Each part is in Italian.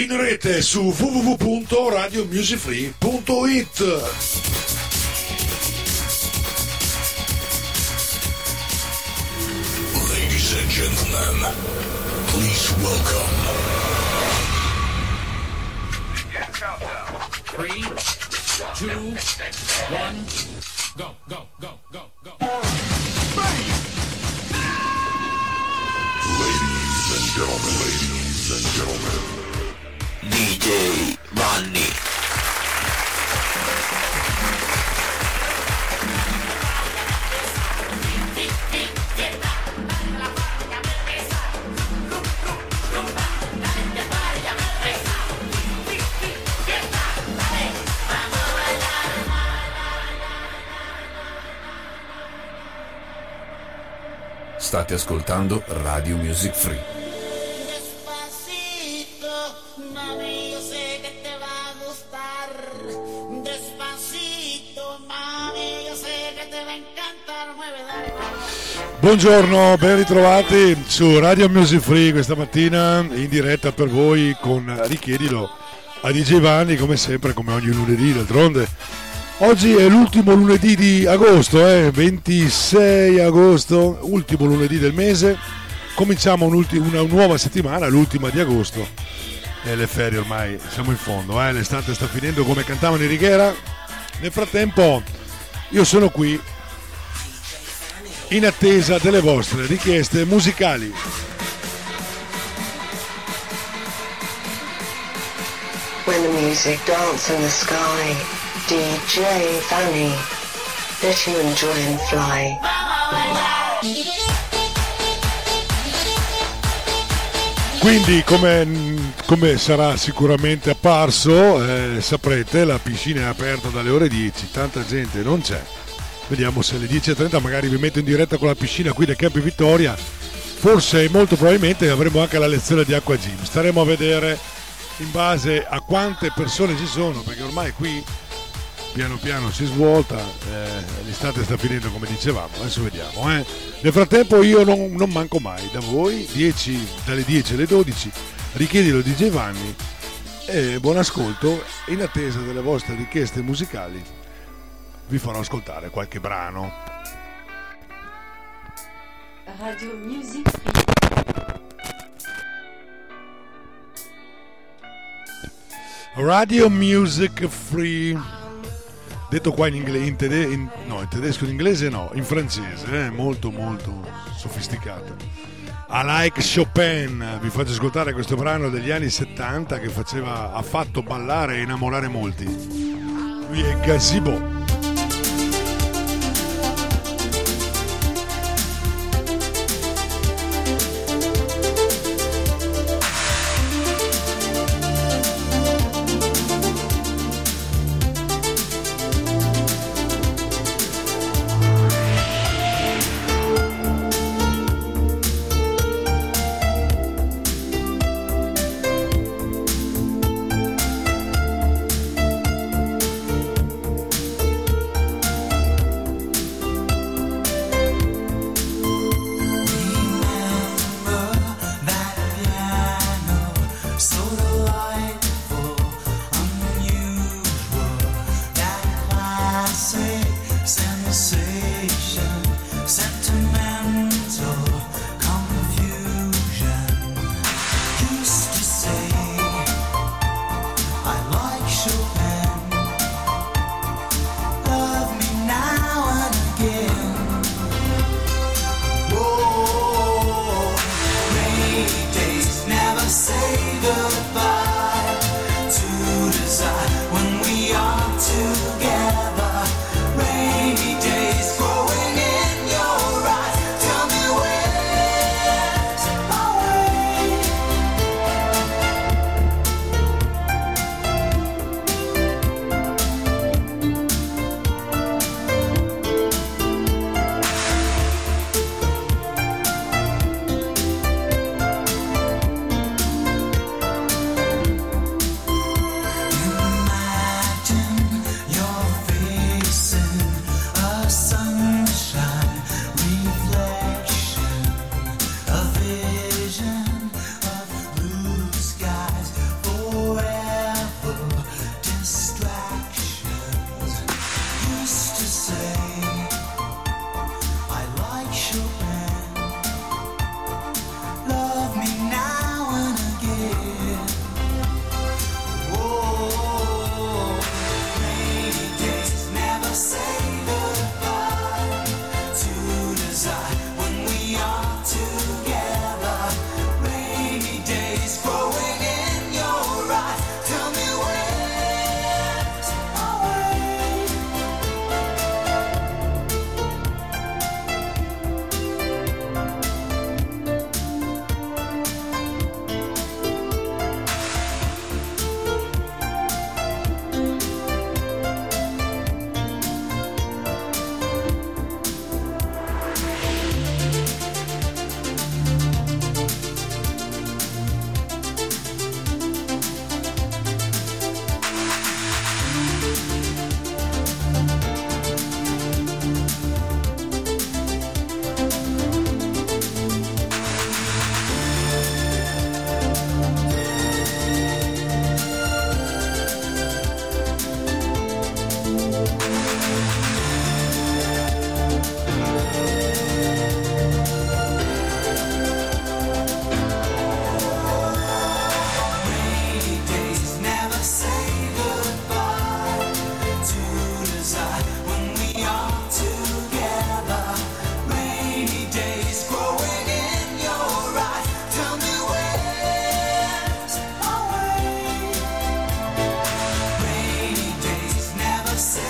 In rete su www.radiomusicfree.it. Ladies and gentlemen, please welcome. Three, two, one, go, go, go, go, go. State ascoltando Radio Music Free. Despacito, mami, yo sé que te va a gustar. Despacito, mami, yo sé que te va a encantar. Mueve, dale, dale. Buongiorno, ben ritrovati su Radio Music Free questa mattina in diretta per voi con Richiedilo a DJ Vanni come sempre, come ogni lunedì d'altronde. Oggi è l'ultimo lunedì di agosto, eh, 26 agosto, ultimo lunedì del mese. Cominciamo una nuova settimana, l'ultima di agosto. E le ferie ormai siamo in fondo, eh, l'estate sta finendo come cantavano i Righiera. Nel frattempo io sono qui in attesa delle vostre richieste musicali. When the music dance in the sky, DJ Fanny, let you enjoy and fly. Quindi come, come sarà sicuramente apparso, eh, saprete, la piscina è aperta dalle ore 10, tanta gente non c'è. Vediamo se alle 10.30 magari vi metto in diretta con la piscina qui da Campi Vittoria. Forse molto probabilmente avremo anche la lezione di acqua gym. Staremo a vedere in base a quante persone ci sono, perché ormai qui piano piano si svuota, eh, l'estate sta finendo come dicevamo, adesso vediamo. eh. Nel frattempo io non, non manco mai da voi, 10 dalle 10 alle 12, richiedilo di Giovanni e buon ascolto, in attesa delle vostre richieste musicali vi farò ascoltare qualche brano. Radio Music Free. Radio Music Free. Detto qua in inglese, in, tede- in- no, in tedesco, in inglese no, in francese, eh, molto molto sofisticato. I like Chopin, vi faccio ascoltare questo brano degli anni 70 che faceva, ha fatto ballare e innamorare molti. Lui è Gazebo. Yes.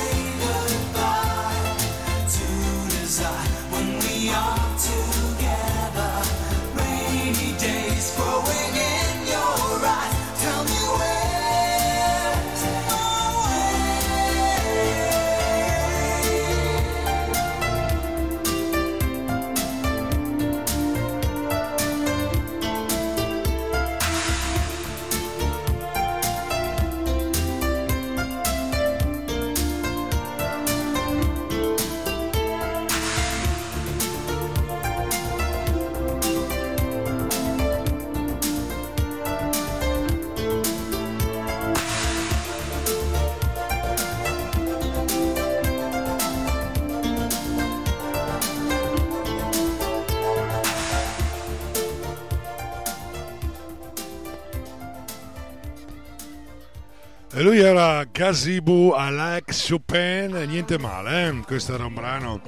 Gazebo Alex Chopin, niente male, eh? questo era un brano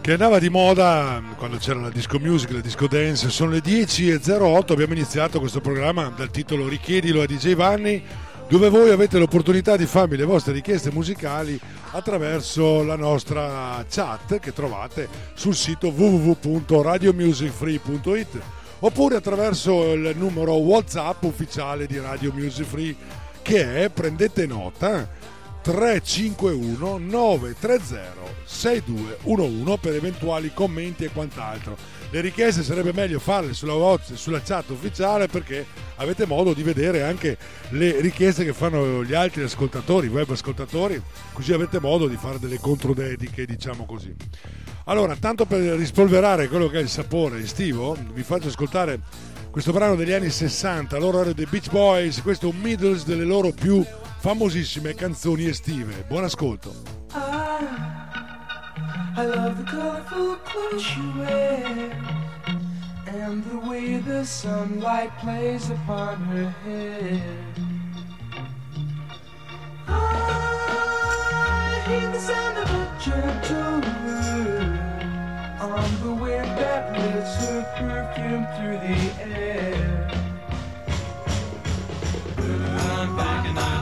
che andava di moda quando c'era la disco music, la disco dance. Sono le 10.08, abbiamo iniziato questo programma dal titolo Richiedilo a DJ Vanni, dove voi avete l'opportunità di farmi le vostre richieste musicali attraverso la nostra chat che trovate sul sito www.radiomusicfree.it oppure attraverso il numero WhatsApp ufficiale di Radio Music Free che è, prendete nota, 351 930 6211 per eventuali commenti e quant'altro. Le richieste sarebbe meglio farle sulla, WhatsApp- sulla chat ufficiale perché avete modo di vedere anche le richieste che fanno gli altri ascoltatori, web ascoltatori, così avete modo di fare delle controdediche, diciamo così. Allora, tanto per rispolverare quello che è il sapore estivo, vi faccio ascoltare questo brano degli anni 60, loro erano dei Beach Boys, questo è un middles delle loro più famosissime canzoni estive. Buon ascolto. I love the colorful clothes you wear and the way the sunlight plays upon her hair. I hear the sound of a gentle word on the wind that lifts her perfume through the air. I'm picking up good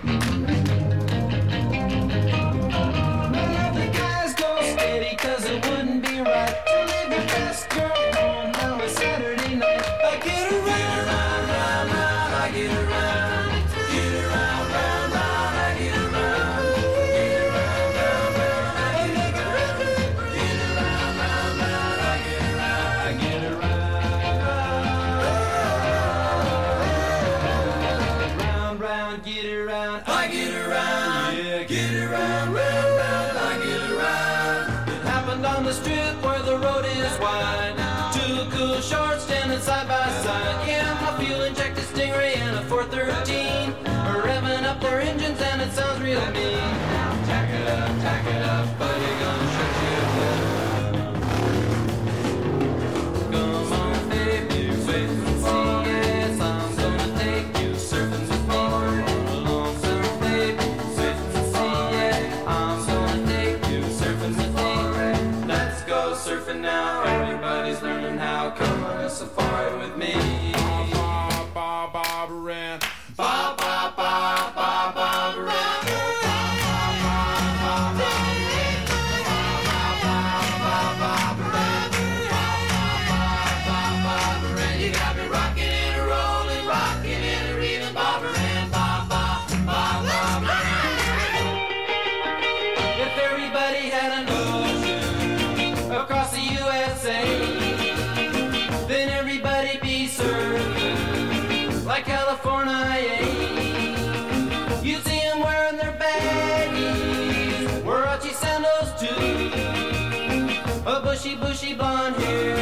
Bushy, blonde hair,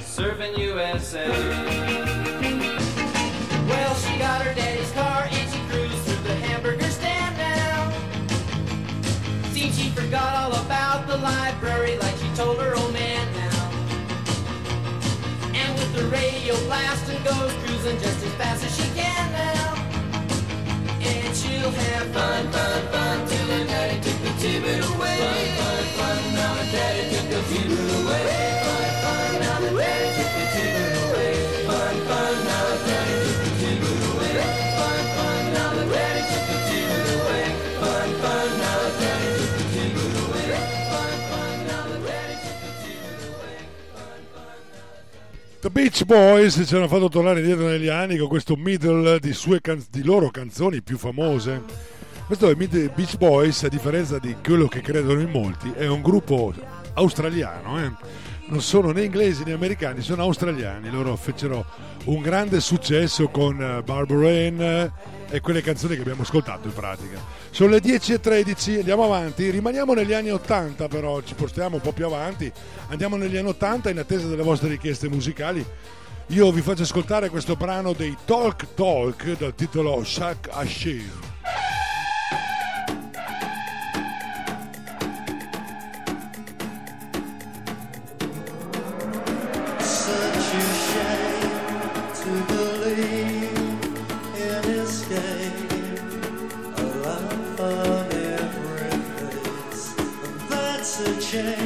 surfing USA. Well, she got her daddy's car and she cruised through the hamburger stand now. Seems she forgot all about the library like she told her old man now. And with the radio blasting goes cruising just as fast as she can now. And she'll have fun, fun, fun till her daddy took the T-bit away. Fun, fun, daddy took the fever away. Fun, fun, now the daddy took the fever away. Fun, fun, now the daddy took the fever away. Fun, fun, now the daddy took the fever away. Fun, fun, now the daddy took the fever away. The Beach Boys ci hanno fatto tornare indietro negli anni con questo middle di, can- di loro canzoni più famose. Questo è Mid Beach Boys, a differenza di quello che credono in molti, è un gruppo australiano, eh? non sono né inglesi né americani, sono australiani. Loro fecero un grande successo con eh, Barbara Ann eh, e quelle canzoni che abbiamo ascoltato in pratica. Sono le 10.13, andiamo avanti, rimaniamo negli anni 80 però, ci portiamo un po' più avanti, andiamo negli anni 80 in attesa delle vostre richieste musicali. Io vi faccio ascoltare questo brano dei Talk Talk dal titolo Shaq Ashir. Yeah.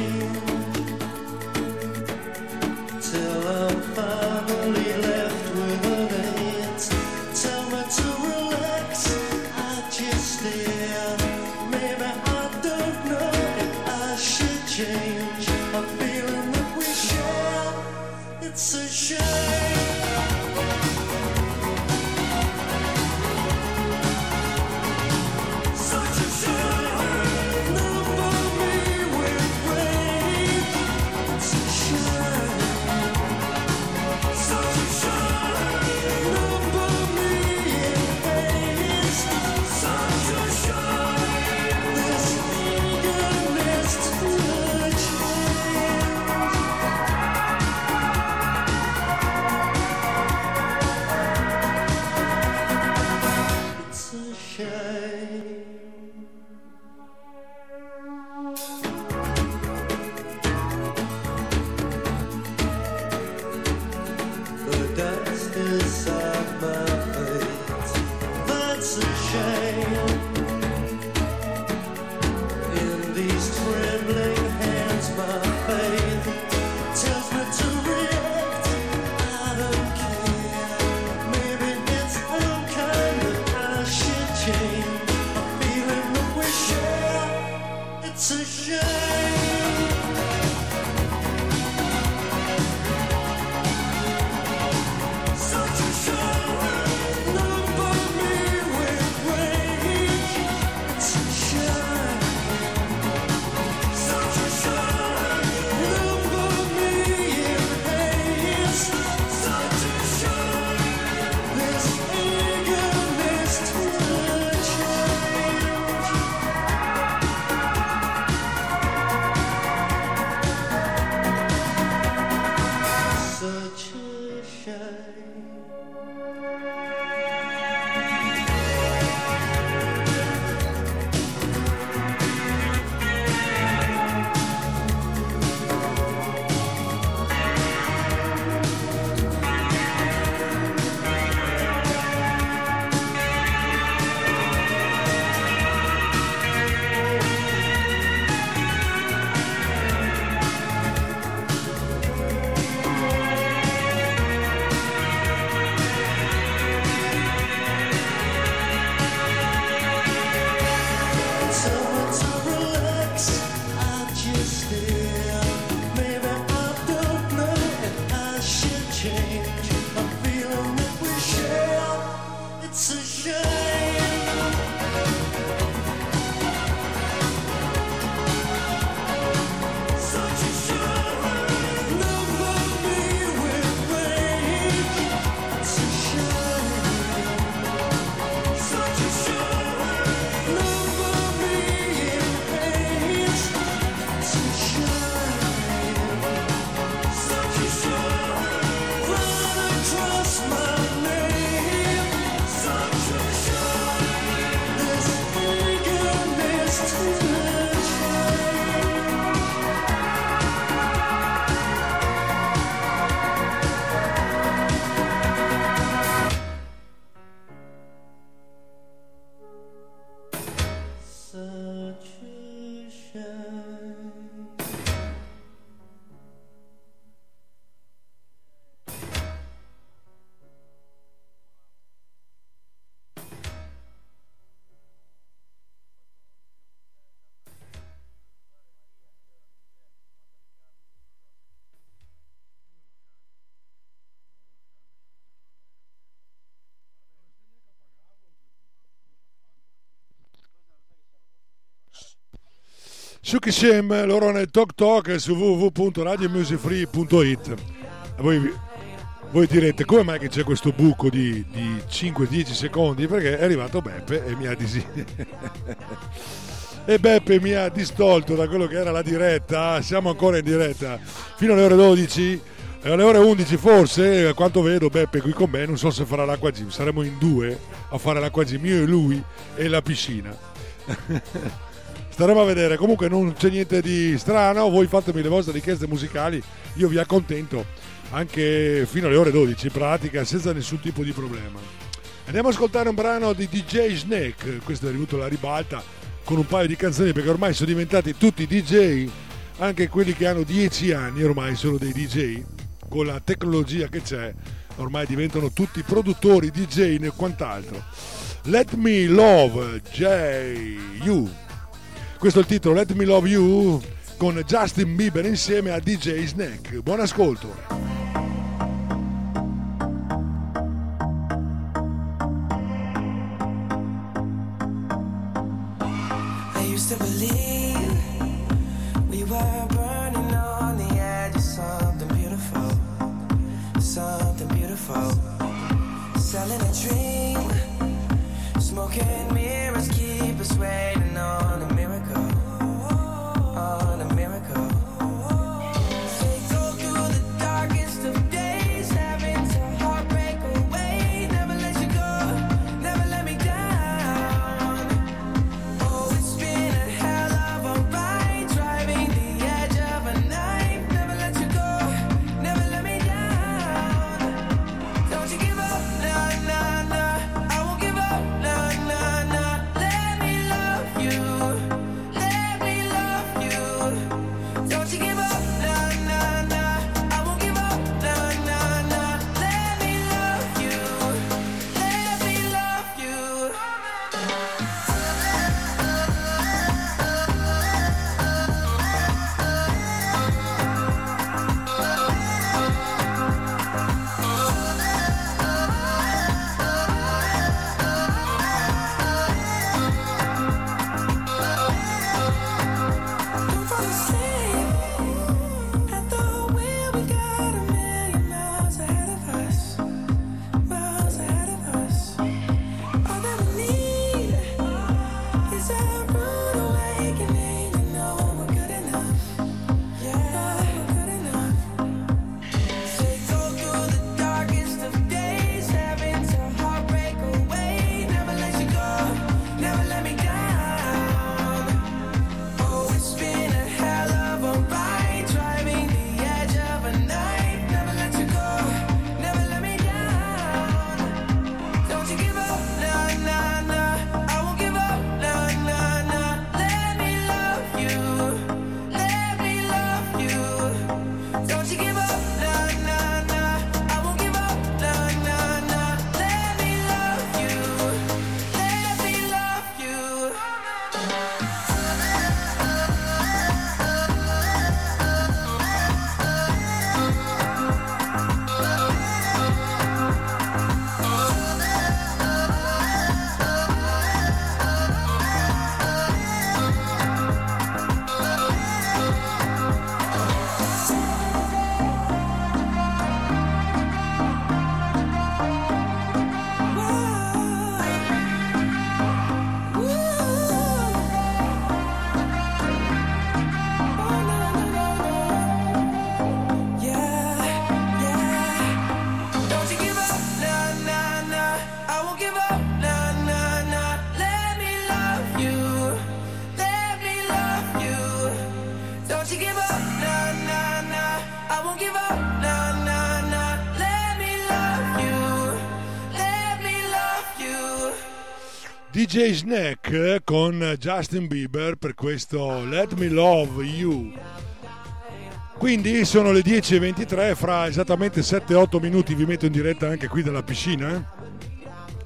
Suki Shem, loro nel Talk Talk su www.radiomusicfree.it. Voi, voi direte come mai che c'è questo buco di, di 5-10 secondi? Perché è arrivato Beppe e mi ha disi... e Beppe mi ha distolto da quello che era la diretta. Siamo ancora in diretta fino alle ore 12. E alle ore 11 forse, a quanto vedo, Beppe qui con me, non so se farà l'acqua gym, saremo in due a fare l'acqua gym, io e lui e la piscina. Staremo a vedere, comunque non c'è niente di strano, voi fatemi le vostre richieste musicali, io vi accontento anche fino alle ore 12 in pratica senza nessun tipo di problema. Andiamo ad ascoltare un brano di DJ Snake, questo è arrivato alla ribalta con un paio di canzoni perché ormai sono diventati tutti DJ, anche quelli che hanno 10 anni ormai sono dei DJ, con la tecnologia che c'è ormai diventano tutti produttori, DJ e quant'altro. Let Me Love J. You. Questo è il titolo, Let Me Love You con Justin Bieber insieme a DJ Snake. Buon ascolto. Selling a dream, smoking mirrors keep us waiting DJ Snack eh, con Justin Bieber per questo Let Me Love You. Quindi sono le 10.23, fra esattamente 7-8 minuti vi metto in diretta anche qui dalla piscina. eh.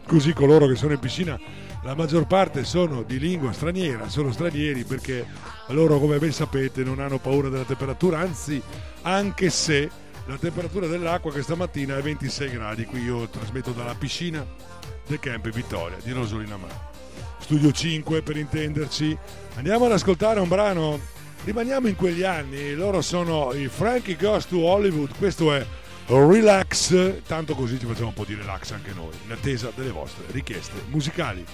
Così coloro che sono in piscina, la maggior parte sono di lingua straniera, sono stranieri perché loro come ben sapete non hanno paura della temperatura, anzi anche se la temperatura dell'acqua questa mattina è 26 gradi, qui io trasmetto dalla piscina del Camp Vittoria di Rosolina Mar. Studio 5 per intenderci. Andiamo ad ascoltare un brano, rimaniamo in quegli anni, loro sono i Frankie Goes to Hollywood, questo è Relax, tanto così ci facciamo un po' di relax anche noi, in attesa delle vostre richieste musicali.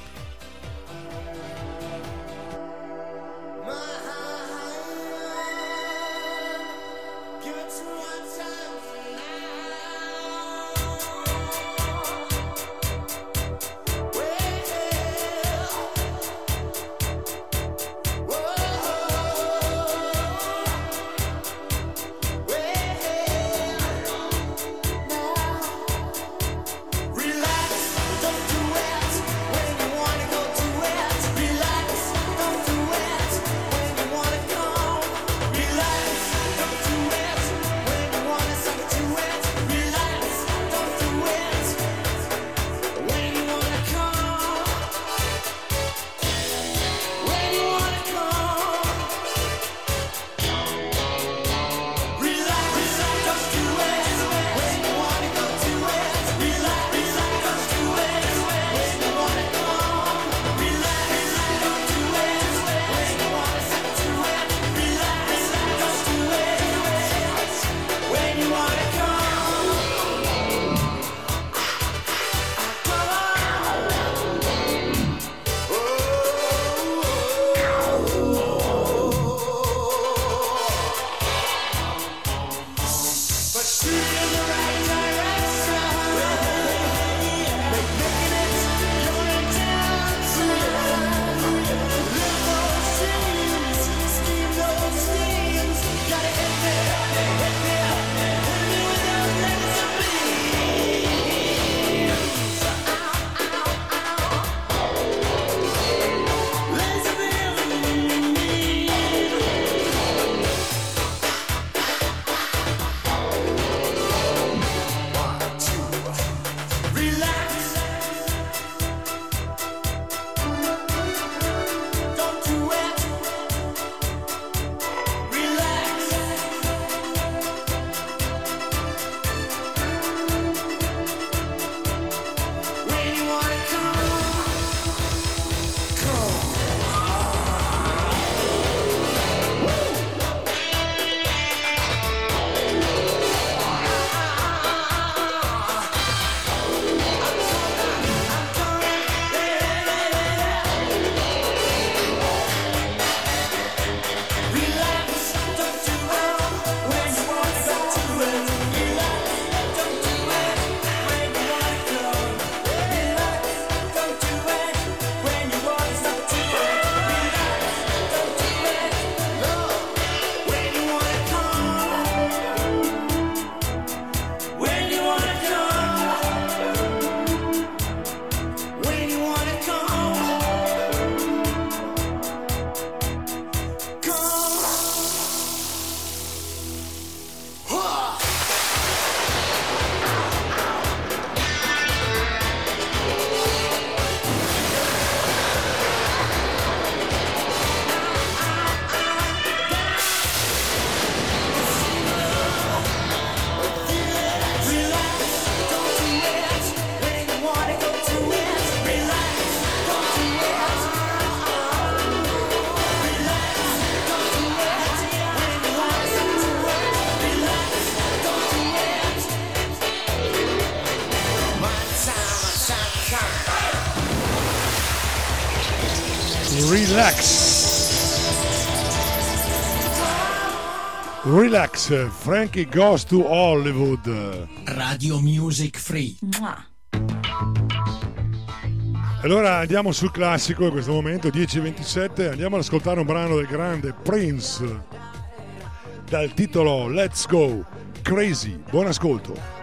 Relax, Frankie Goes to Hollywood. Radio Music Free. Mua. Allora andiamo sul classico in questo momento, 10.27, andiamo ad ascoltare un brano del grande Prince dal titolo Let's Go Crazy. Buon ascolto.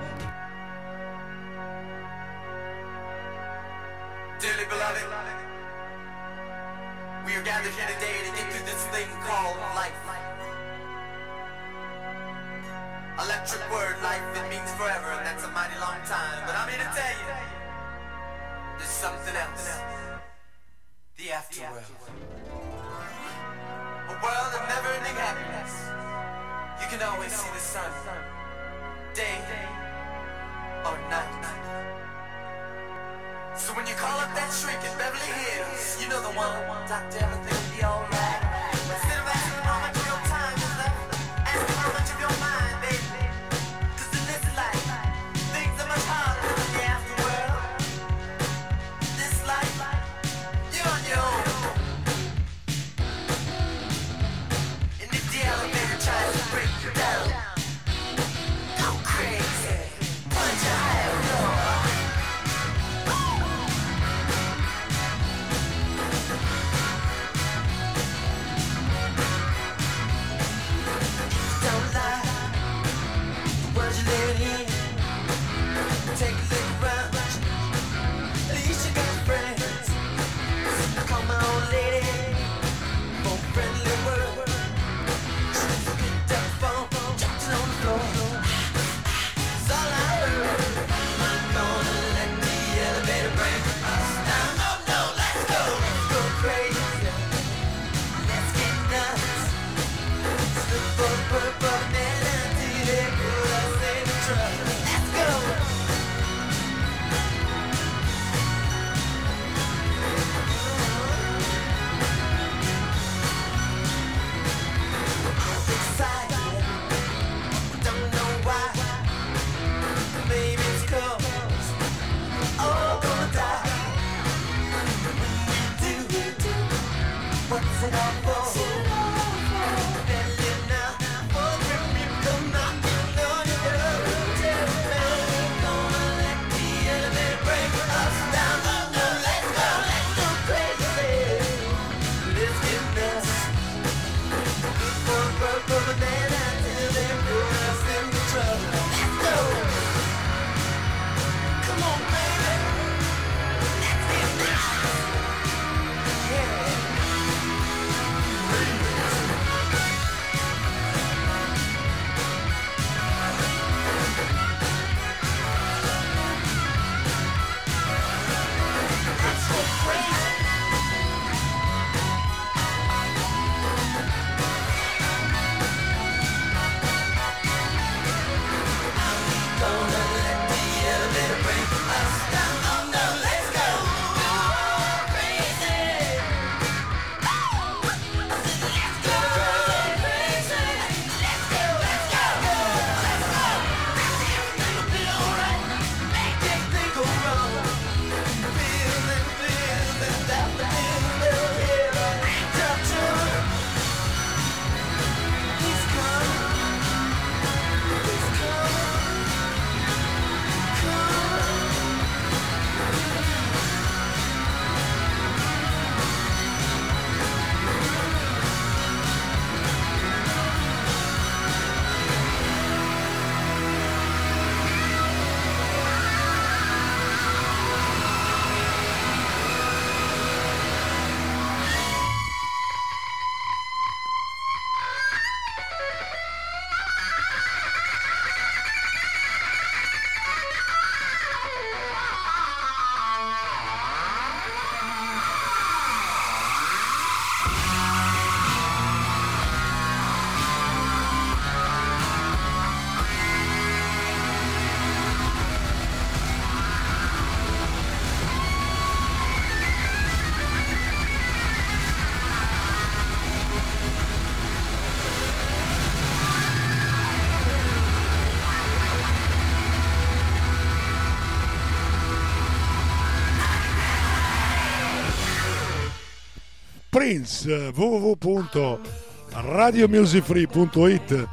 Prince www.radiomusicfree.it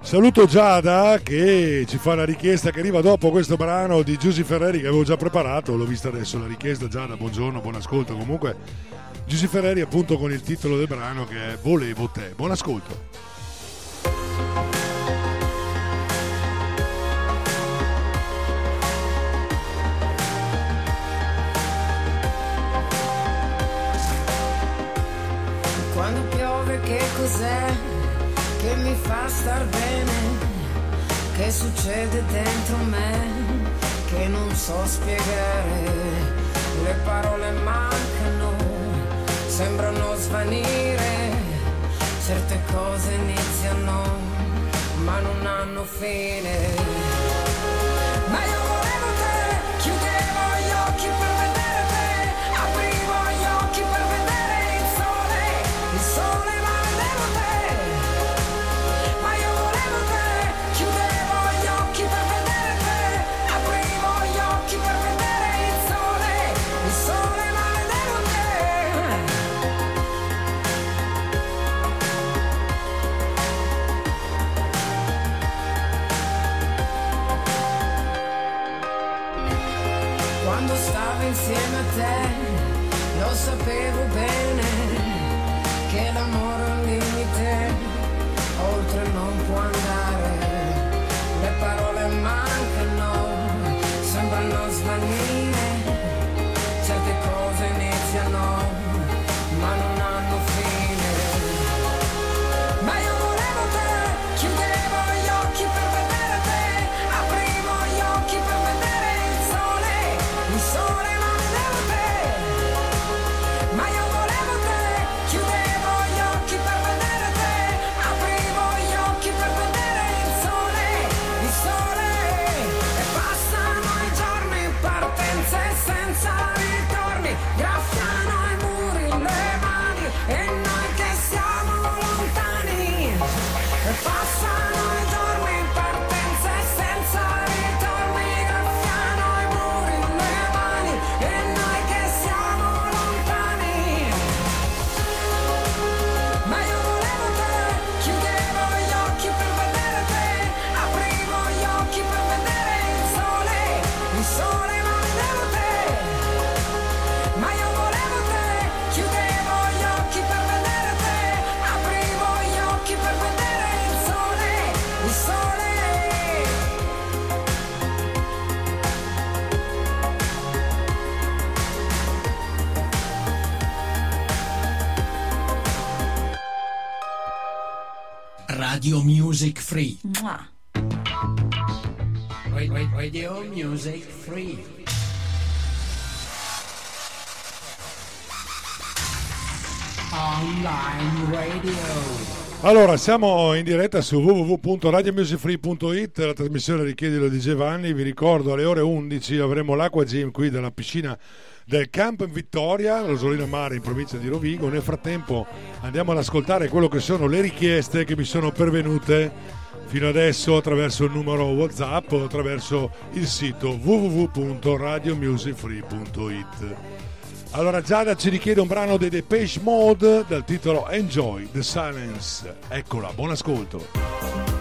Saluto Giada che ci fa una richiesta che arriva dopo questo brano di Giussi Ferreri che avevo già preparato, l'ho vista adesso la richiesta Giada, buongiorno, buon ascolto comunque. Giussi Ferreri appunto con il titolo del brano che è Volevo te. Buon ascolto. che mi fa star bene, che succede dentro me, che non so spiegare, le parole mancano, sembrano svanire, certe cose iniziano ma non hanno fine. Free. Ra- Radio Music Free. Online Radio. Allora, siamo in diretta su www.radiomusicfree.it, la trasmissione richiedilo di Giovanni, vi ricordo alle ore 11 avremo l'acqua gym qui dalla piscina del Camp Vittoria, Rosolina Mare in provincia di Rovigo. Nel frattempo andiamo ad ascoltare quello che sono le richieste che mi sono pervenute fino adesso attraverso il numero WhatsApp o attraverso il sito www.radiomusicfree.it. Allora Giada ci richiede un brano dei Depeche Mode dal titolo Enjoy the Silence. Eccola, buon ascolto.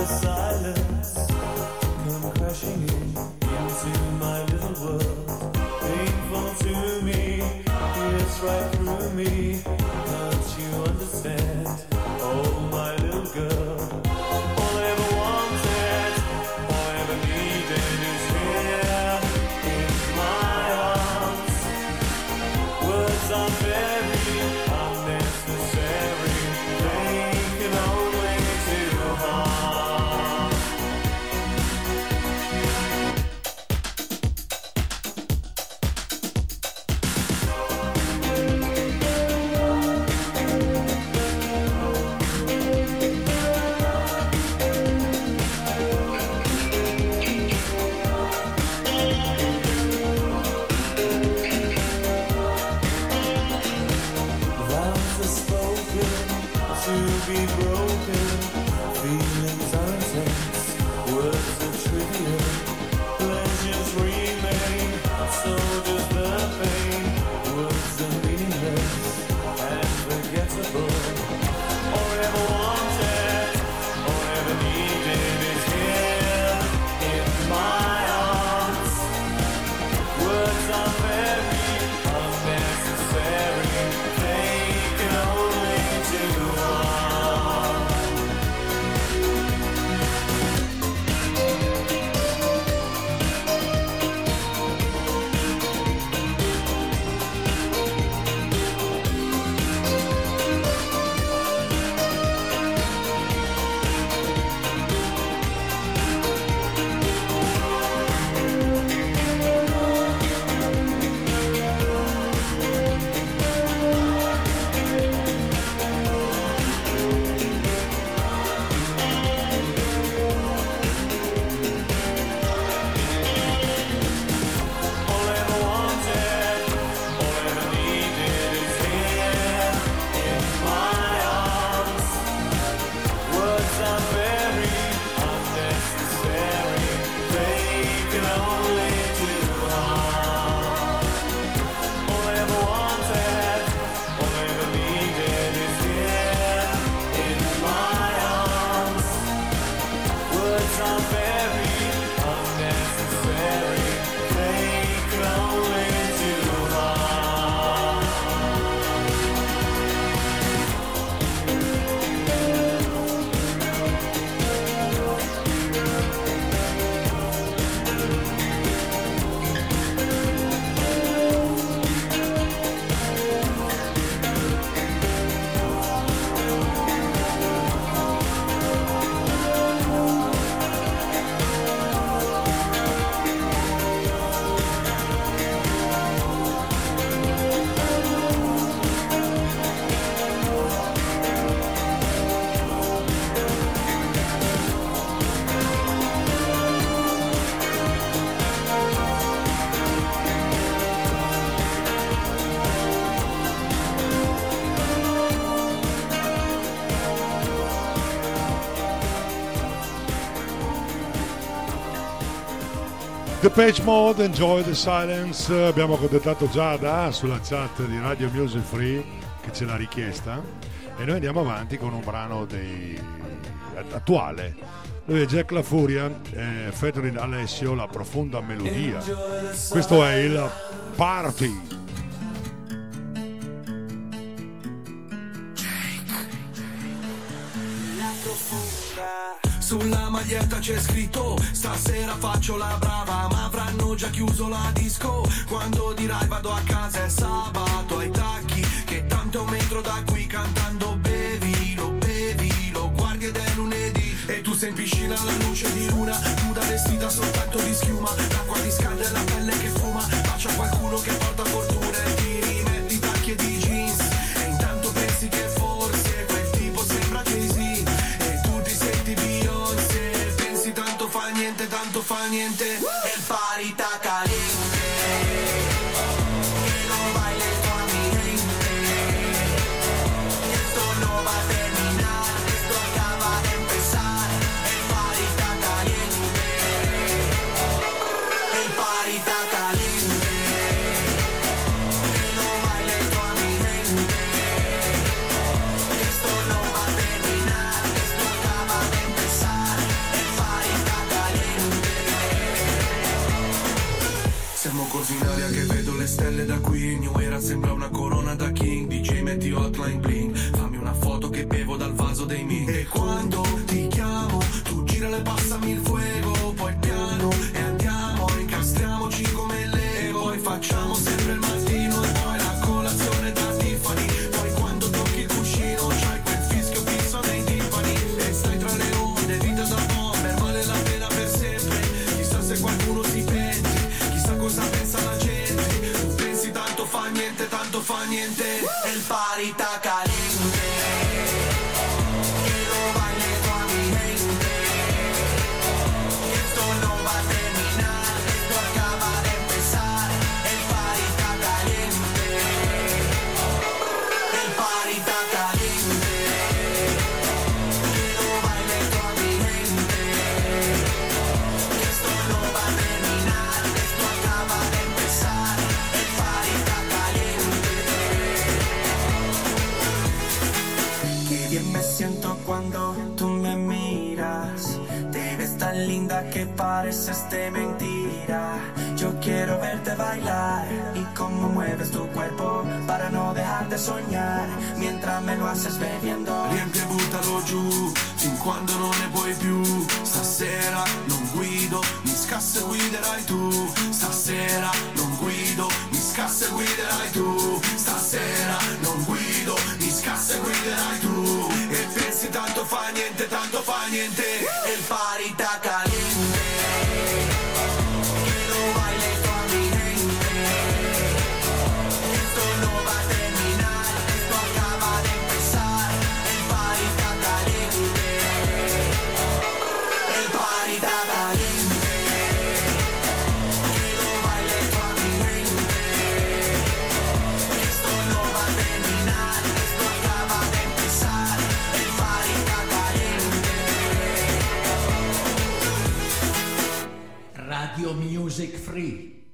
The silence, The Page Mode, Enjoy the Silence. Abbiamo contattato Giada sulla chat di Radio Music Free che ce l'ha richiesta. E noi andiamo avanti con un brano dei attuale. Dove Jack La Furia eh, featuring Alessio la profonda melodia. Questo è il Party maglietta c'è scritto Stasera faccio la brava Ma avranno già chiuso la disco. Quando dirai vado a casa è sabato Ai tacchi Che tanto è un metro da qui Cantando bevilo, bevilo Guardi ed è lunedì. E tu sei in piscina alla luce di luna Nuda vestita soltanto di schiuma L'acqua ti scalda e la pelle che fuma. Bacia qualcuno che porta fortuna fa niente E il party de mentira. Yo quiero verte bailar y cómo mueves tu cuerpo para no dejar de soñar mientras me lo haces bebiendo. Riempie buttalo giù fin quando non ne puoi più. Stasera non guido, mi scassa e guiderai tu. Stasera non guido, mi scassa e guiderai tu. Stasera non guido, mi scassa e guiderai tu. E pensi tanto fa niente, tanto fa niente. E il party sta caliente. Radio Music Free.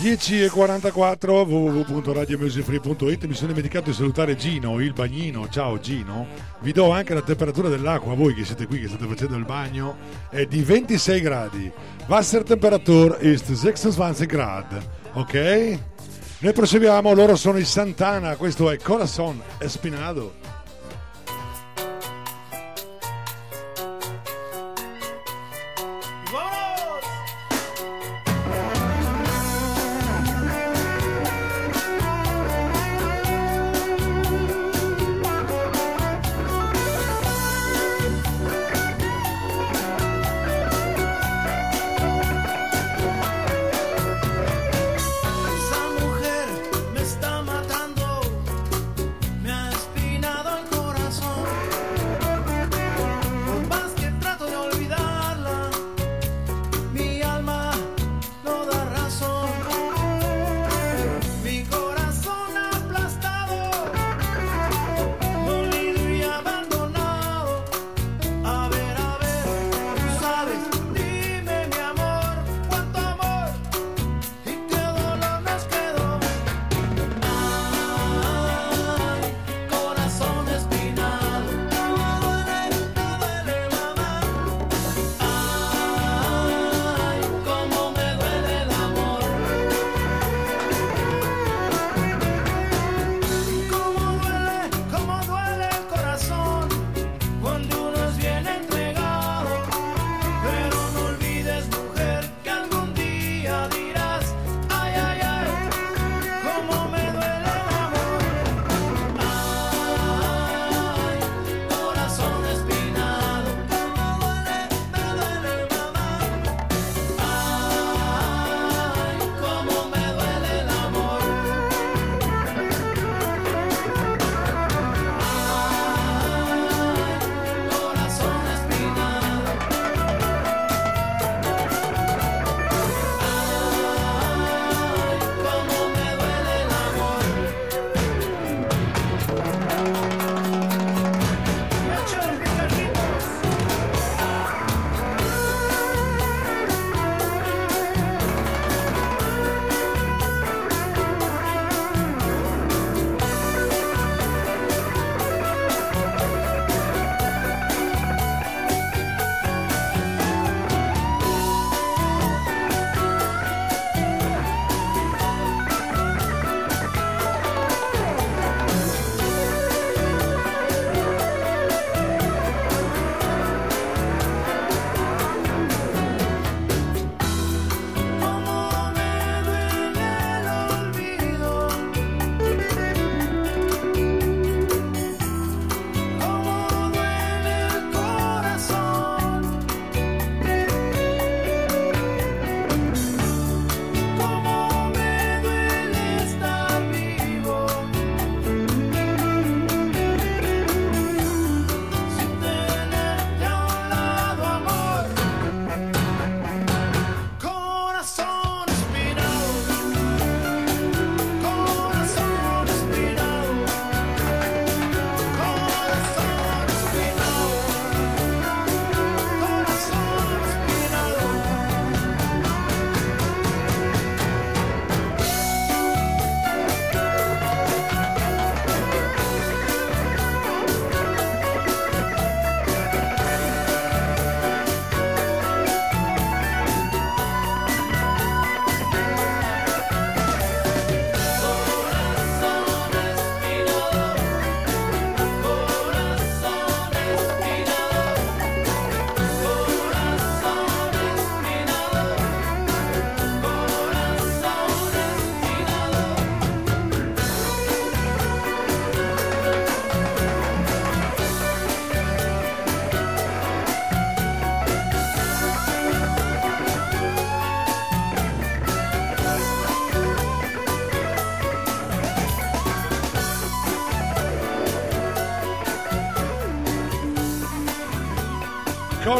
10.44 www.radiomusicfree.it mi sono dimenticato di salutare Gino, il bagnino, ciao Gino. Vi do anche la temperatura dell'acqua voi che siete qui che state facendo il bagno. È di 26 gradi. Wassertemperatur ist 26 grad ok? Noi proseguiamo, loro sono i Santana questo è Corazon Espinado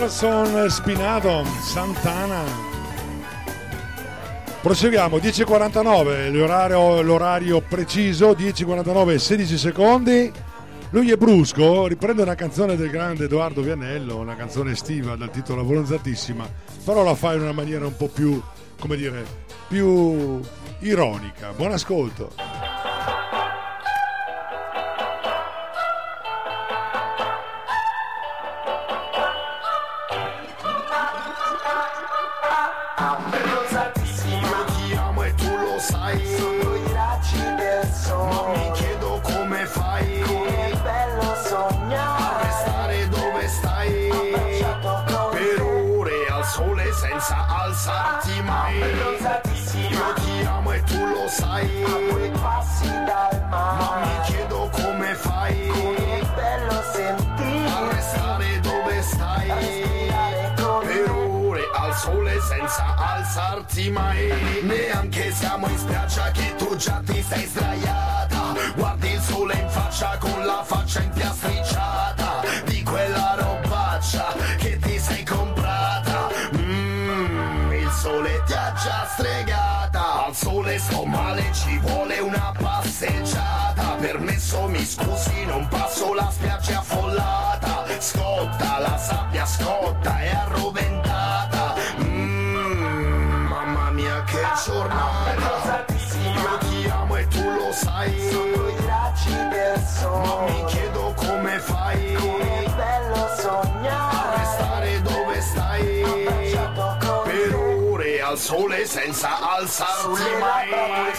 Corazon Spinado, Santana. Proseguiamo, 10.49, l'orario, l'orario preciso, 10.49 e 16 secondi. Lui è brusco, riprende una canzone del grande Edoardo Vianello, una canzone estiva dal titolo Abbronzatissima, però la fa in una maniera un po' più, come dire, più ironica. Buon ascolto. Spiaggia che tu sole senza alzarti mai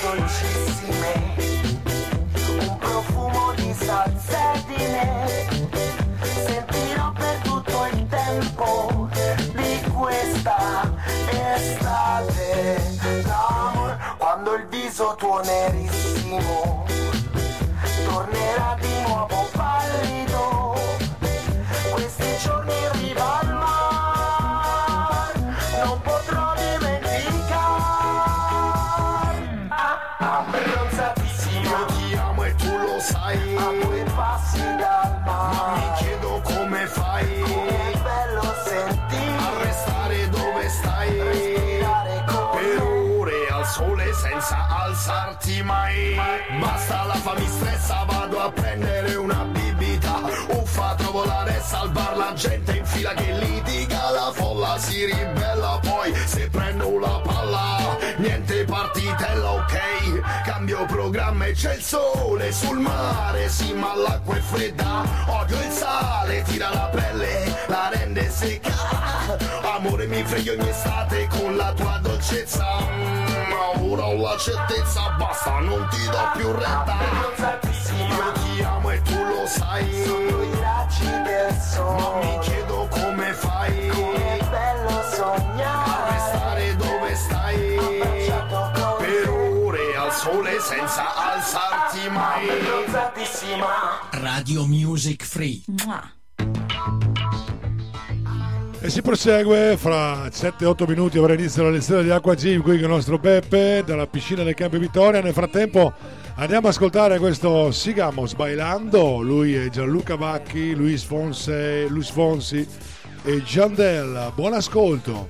dolcissime. Un profumo di salsedine Sentirò per tutto il tempo di questa estate L'amor quando il viso tuo nerissimo Tornerà di nuovo pallido alzarti mai? Basta la fa mi stressa Vado a prendere una bibita. Uffa trovo la ressa Salvar la gente in fila che litiga La folla si ribella Cambio programma e c'è il sole sul mare Sì ma l'acqua è fredda. Odio il sale Tira la pelle La rende secca. Amore mi freghi ogni estate Con la tua dolcezza. Mm, Ora ho la certezza Basta non ti do più retta. Io ti amo e tu lo sai. Sotto i raggi del sole. Ma mi chiedo come fai. Com'è bello sognare. A restare dove stai sole senza alzarti mai Radio Music Free. E si prosegue fra 7-8 minuti avrà inizio la lezione di Acqua Gym qui con il nostro Peppe dalla piscina del Campo Vittoria. Nel frattempo andiamo ad ascoltare questo Sigamos Bailando. Lui è Gianluca Vacchi, Luis, Fonse, Luis Fonsi e Giandella. Buon ascolto.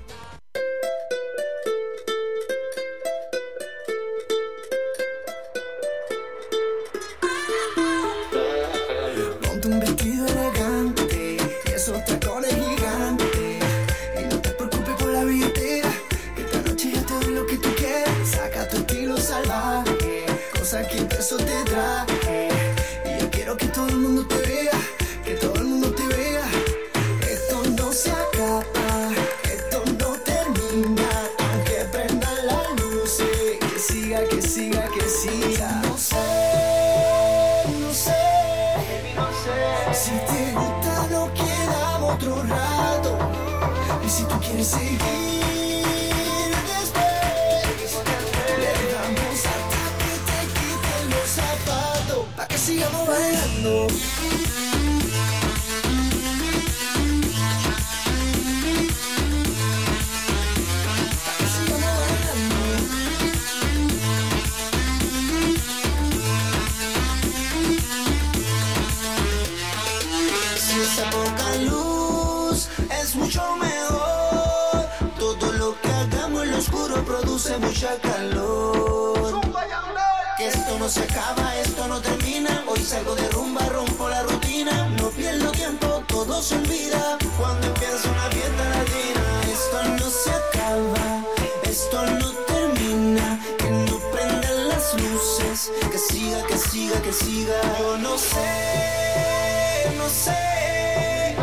No se acaba, esto no termina. Hoy salgo de rumba, rompo la rutina. No pierdo tiempo, todo se olvida cuando empieza una fiesta latina. Esto no se acaba, esto no termina. Que no prendan las luces, que siga, que siga, que siga. Yo no sé, no sé.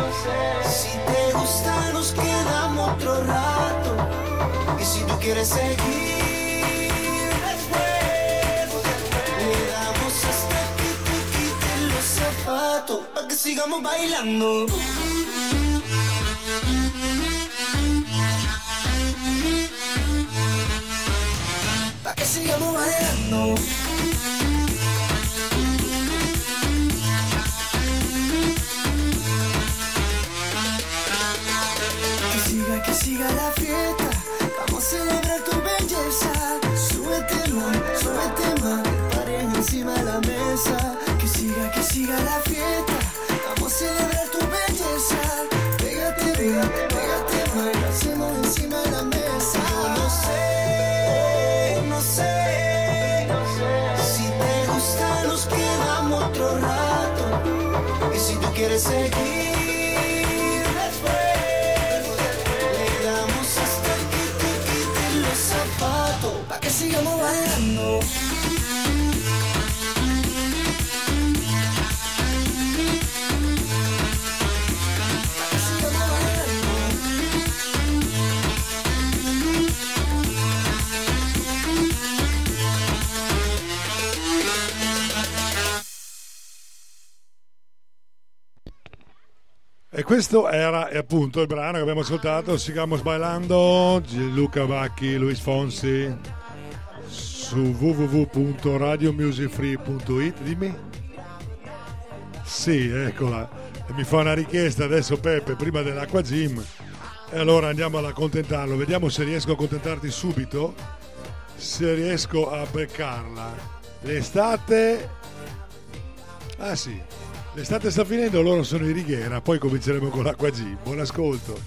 Si te gusta, nos quedamos otro rato. Y si tú quieres seguir sigamos bailando. Pa' que sigamos bailando. Questo era eh, appunto il brano che abbiamo ascoltato, Sigamos Bailando, Gianluca Vacchi, Luis Fonsi, su www.radiomusicfree.it, dimmi. Sì, eccola. Mi fa una richiesta adesso Peppe, prima dell'acqua gym. E allora andiamo ad accontentarlo, vediamo se riesco a accontentarti subito, se riesco a beccarla. L'estate... Ah sì, l'estate sta finendo, loro sono in righiera, poi cominceremo con l'acqua G. Buon ascolto.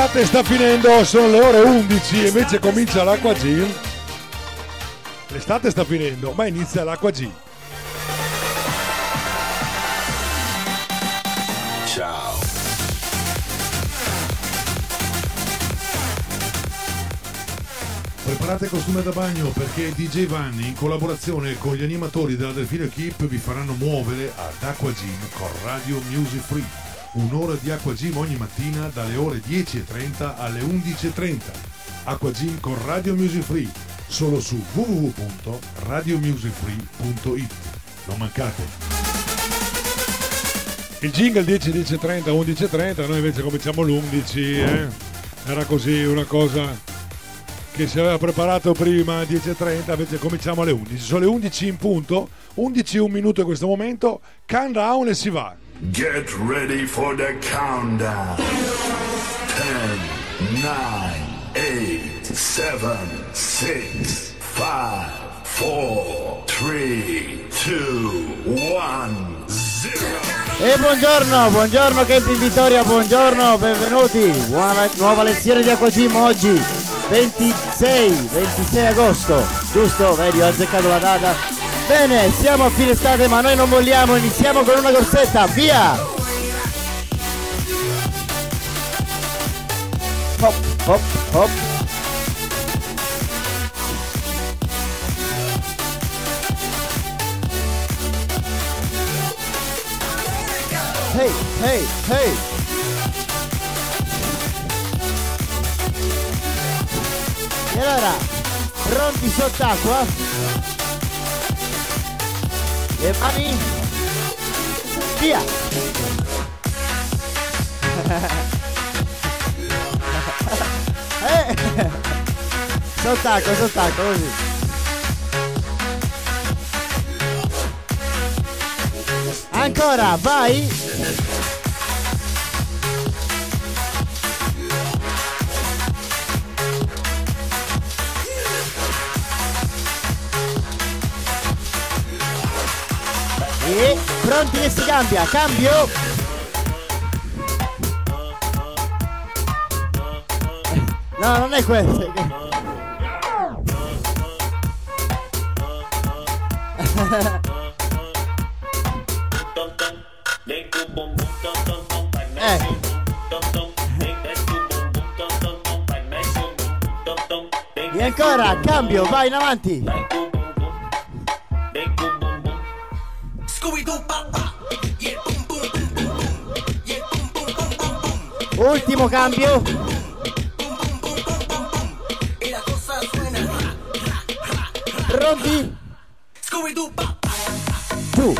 L'estate sta finendo, sono le ore 11 e invece comincia l'acqua G. L'estate sta finendo, ma inizia l'acqua G. Ciao. Preparate costume da bagno perché DJ Vanni in collaborazione con gli animatori della Delfino Equip vi faranno muovere ad Aqua Gym con Radio Music Free. Un'ora di Aqua Gym ogni mattina dalle ore 10.30 alle 11.30. Aqua Gym con Radio Music Free solo su www.radiomusicfree.it. Non mancate. Il jingle 10, 10.30, 11.30, noi invece cominciamo l'11, eh? Era così una cosa che si aveva preparato prima 10.30, invece cominciamo alle 11. Sono le 11 in punto, 11 un minuto in questo momento, countdown e si va. Get ready for the countdown. 10, 9, 8, 7, 6, 5, 4, 3, 2, 1, 0. E buongiorno, buongiorno Camp in Vittoria, buongiorno, benvenuti. Buona nuova lezione di Aquagym oggi, 26, 26 agosto, giusto? Vedi, ho azzeccato la data. Bene, siamo a fine estate ma noi non molliamo, iniziamo con una corsetta, via! Hop, hop, hop. Hey, hey, hey! E allora, pronti sott'acqua? Le mani? Via! eh! Sott'acqua, sott'acqua, così. Ancora, vai! E pronti che si cambia, cambio! No, non è questo. Eh. E ancora, cambio, vai in avanti. Ultimo cambio. Pronti? Giù,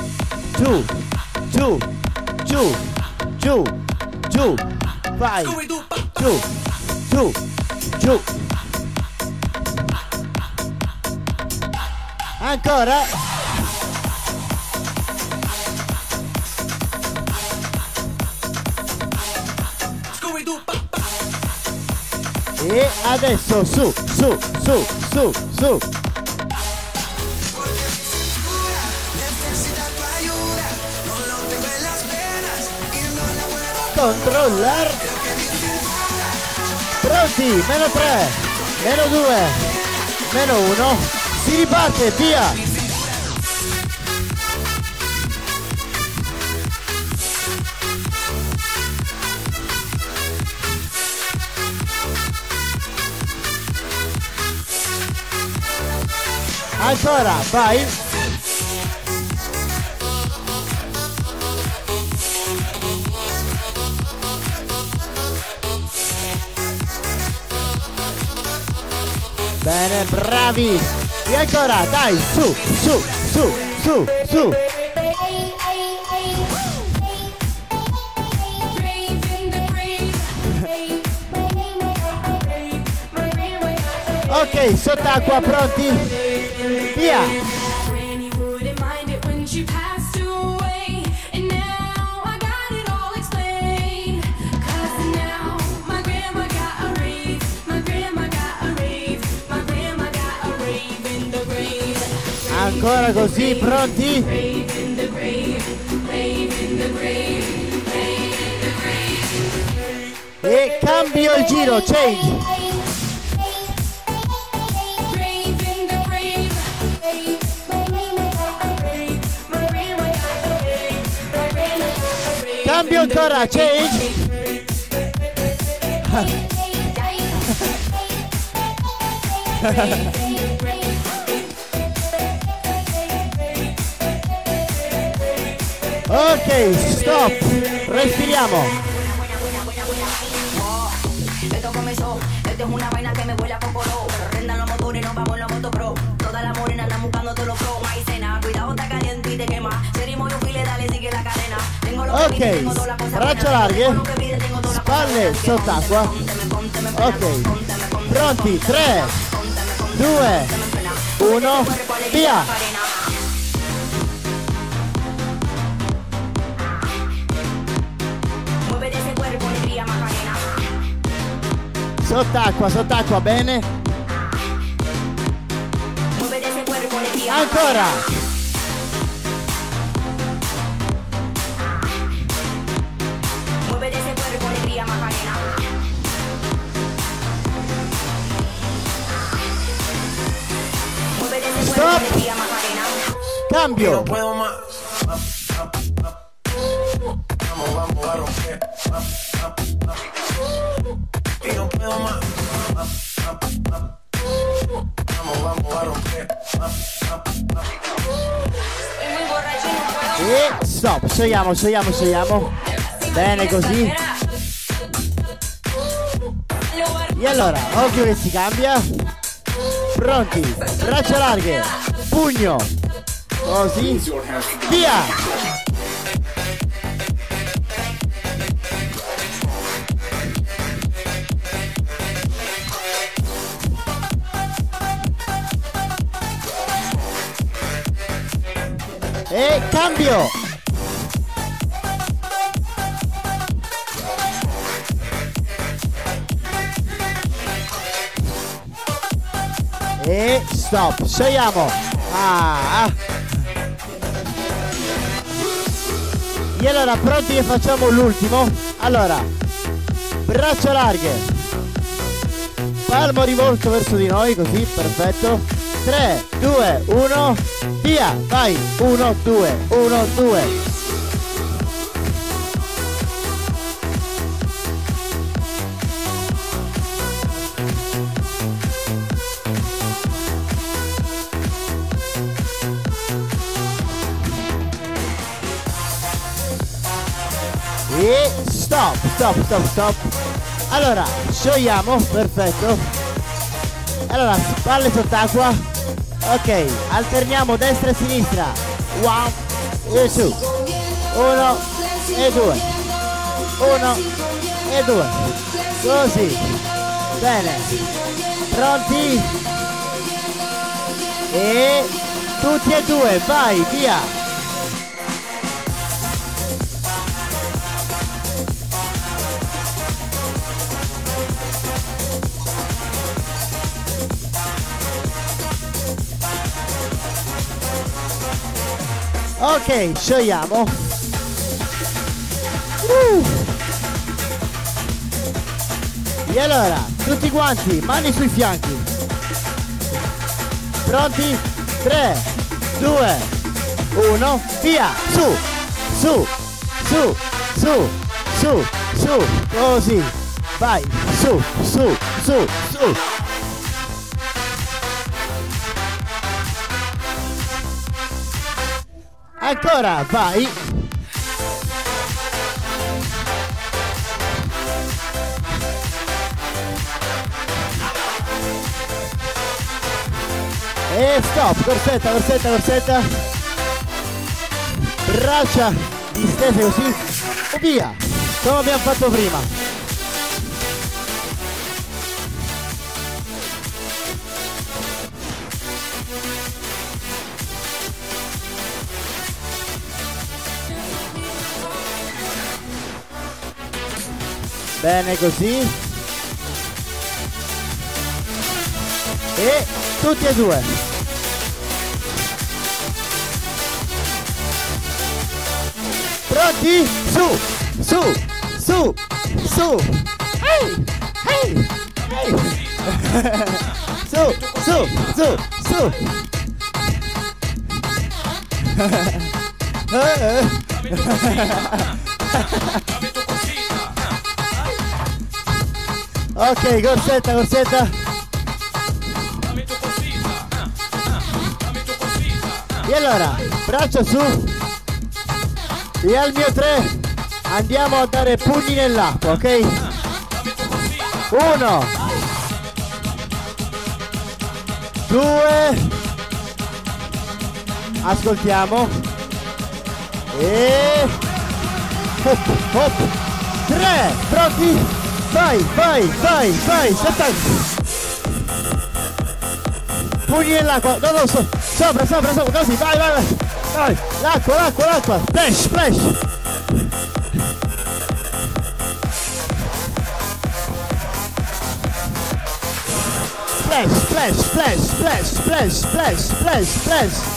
giù, giù, giù, giù, giù. Vai. Giù, giù, giù. Ancora. Adesso su, su, su, su, su. Controllar. Pronti, meno 3, meno 2, meno 1. Si riparte, via. Ancora, vai. Bene, bravi. E ancora, dai, su, su, su, su, su. Ok, sott'acqua, pronti? Via! Ancora così, pronti? E cambio il giro, change! Cambio ancora, change! Ok, stop! Respiriamo! Ok, braccia larghe, spalle sott'acqua. Ok, pronti, 3, 2, 1, via! Sott'acqua, sott'acqua, bene? Ancora! Cambio! no puedo más. Vamos, vamos a. E stop, sciogliamo, sciogliamo, sciogliamo. Bene così. E allora, occhio che si cambia. Pronti, braccia larghe, pugno. Così. Via! E cambio! E stop, scegliamo! Ah, ah. E allora pronti che facciamo l'ultimo? Allora, braccia larghe, palmo rivolto verso di noi, così, perfetto. 3, 2, 1, via, vai, 1, 2, 1, 2. Stop, stop, stop, stop. Allora, sciogliamo, perfetto. Allora, spalle sott'acqua. Ok, alterniamo destra e sinistra. One e su. Uno e due. Uno e due. Così. Bene. Pronti? E tutti e due, vai, via. Ok, sciogliamo. Uh. E allora, tutti quanti, mani sui fianchi. Pronti? 3, 2, 1, via! Su, su, su, su, su, su, così. Vai, su, su, su, su. Ancora, vai. E stop, corsetta, corsetta, corsetta. Braccia distese così. E via. Come abbiamo fatto prima. Bene così. E tutti e due. Pronti? Su, su, su, su. Ehi, ehi, ehi. su, su, su, su. ok, corsetta, corsetta. E allora, braccia su. E al mio 3 andiamo a dare pugni nell'acqua, ok? Uno. Due. Ascoltiamo. E... Hop, hop. Tre. Pronti? Vai, vai, vai, vai. Settanta. Pugni nell'acqua. No, no, so- sopra, sopra, sopra. Così, vai, vai, vai. Vai. L'acqua, l'acqua, l'acqua. Splash, splash. Splash, splash, splash, splash, splash, splash, splash, splash.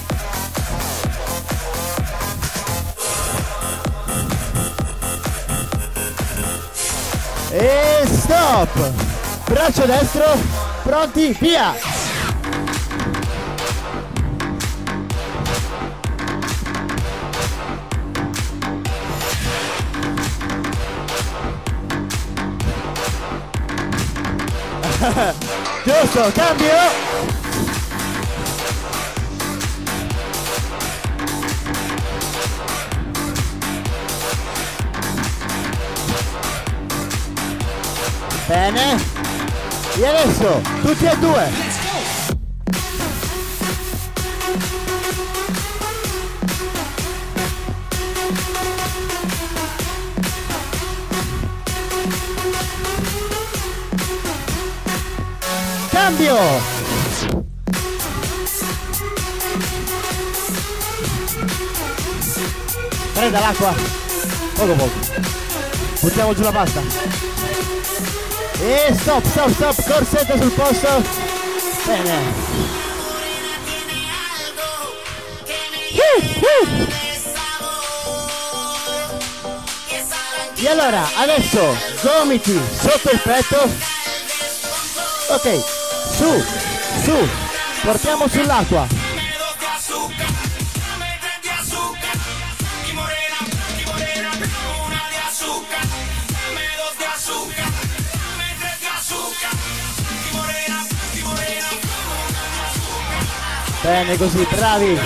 E stop! Braccio destro, pronti, via! Giusto, cambio! Bene. E adesso, tutti e due. Cambio. Prenda l'acqua. Poco poco. Buttiamo giù la pasta. E stop, stop, stop, corsetta sul posto. Bene. E allora, adesso gomiti sotto il petto. Ok, su, su, portiamo sull'acqua. Bene così, bravi.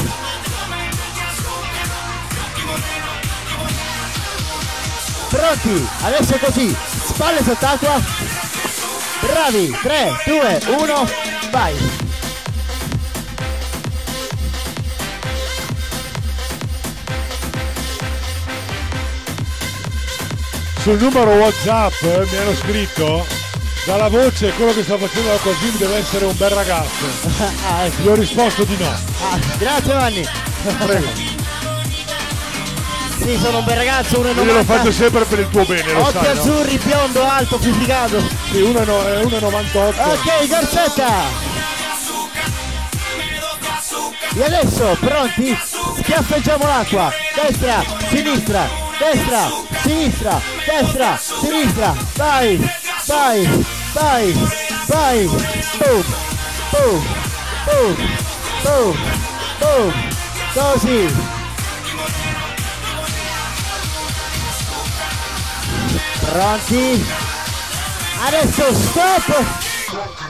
Pronti, adesso così, spalle sott'acqua. Bravi, 3, 2, 1, vai. Sul numero WhatsApp eh, mi hanno scritto dalla voce quello che sta facendo la Cosìm deve essere un bel ragazzo. Gli ho risposto di no. Ah, grazie Vanni. Prego. Sì, sono un bel ragazzo, 1,90. Io lo faccio sempre per il tuo bene, lo Occhi sai. no? azzurri, biondo, alto, fisicato. Sì, uno è no- è 1,98. Ok, Garzetta. E adesso, pronti? Schiaffeggiamo l'acqua. Destra, sinistra, destra, sinistra, destra, sinistra. Vai, vai, vai, vai. Boom, boom, boom, boom, boom. Così. Pronti? Adesso stop!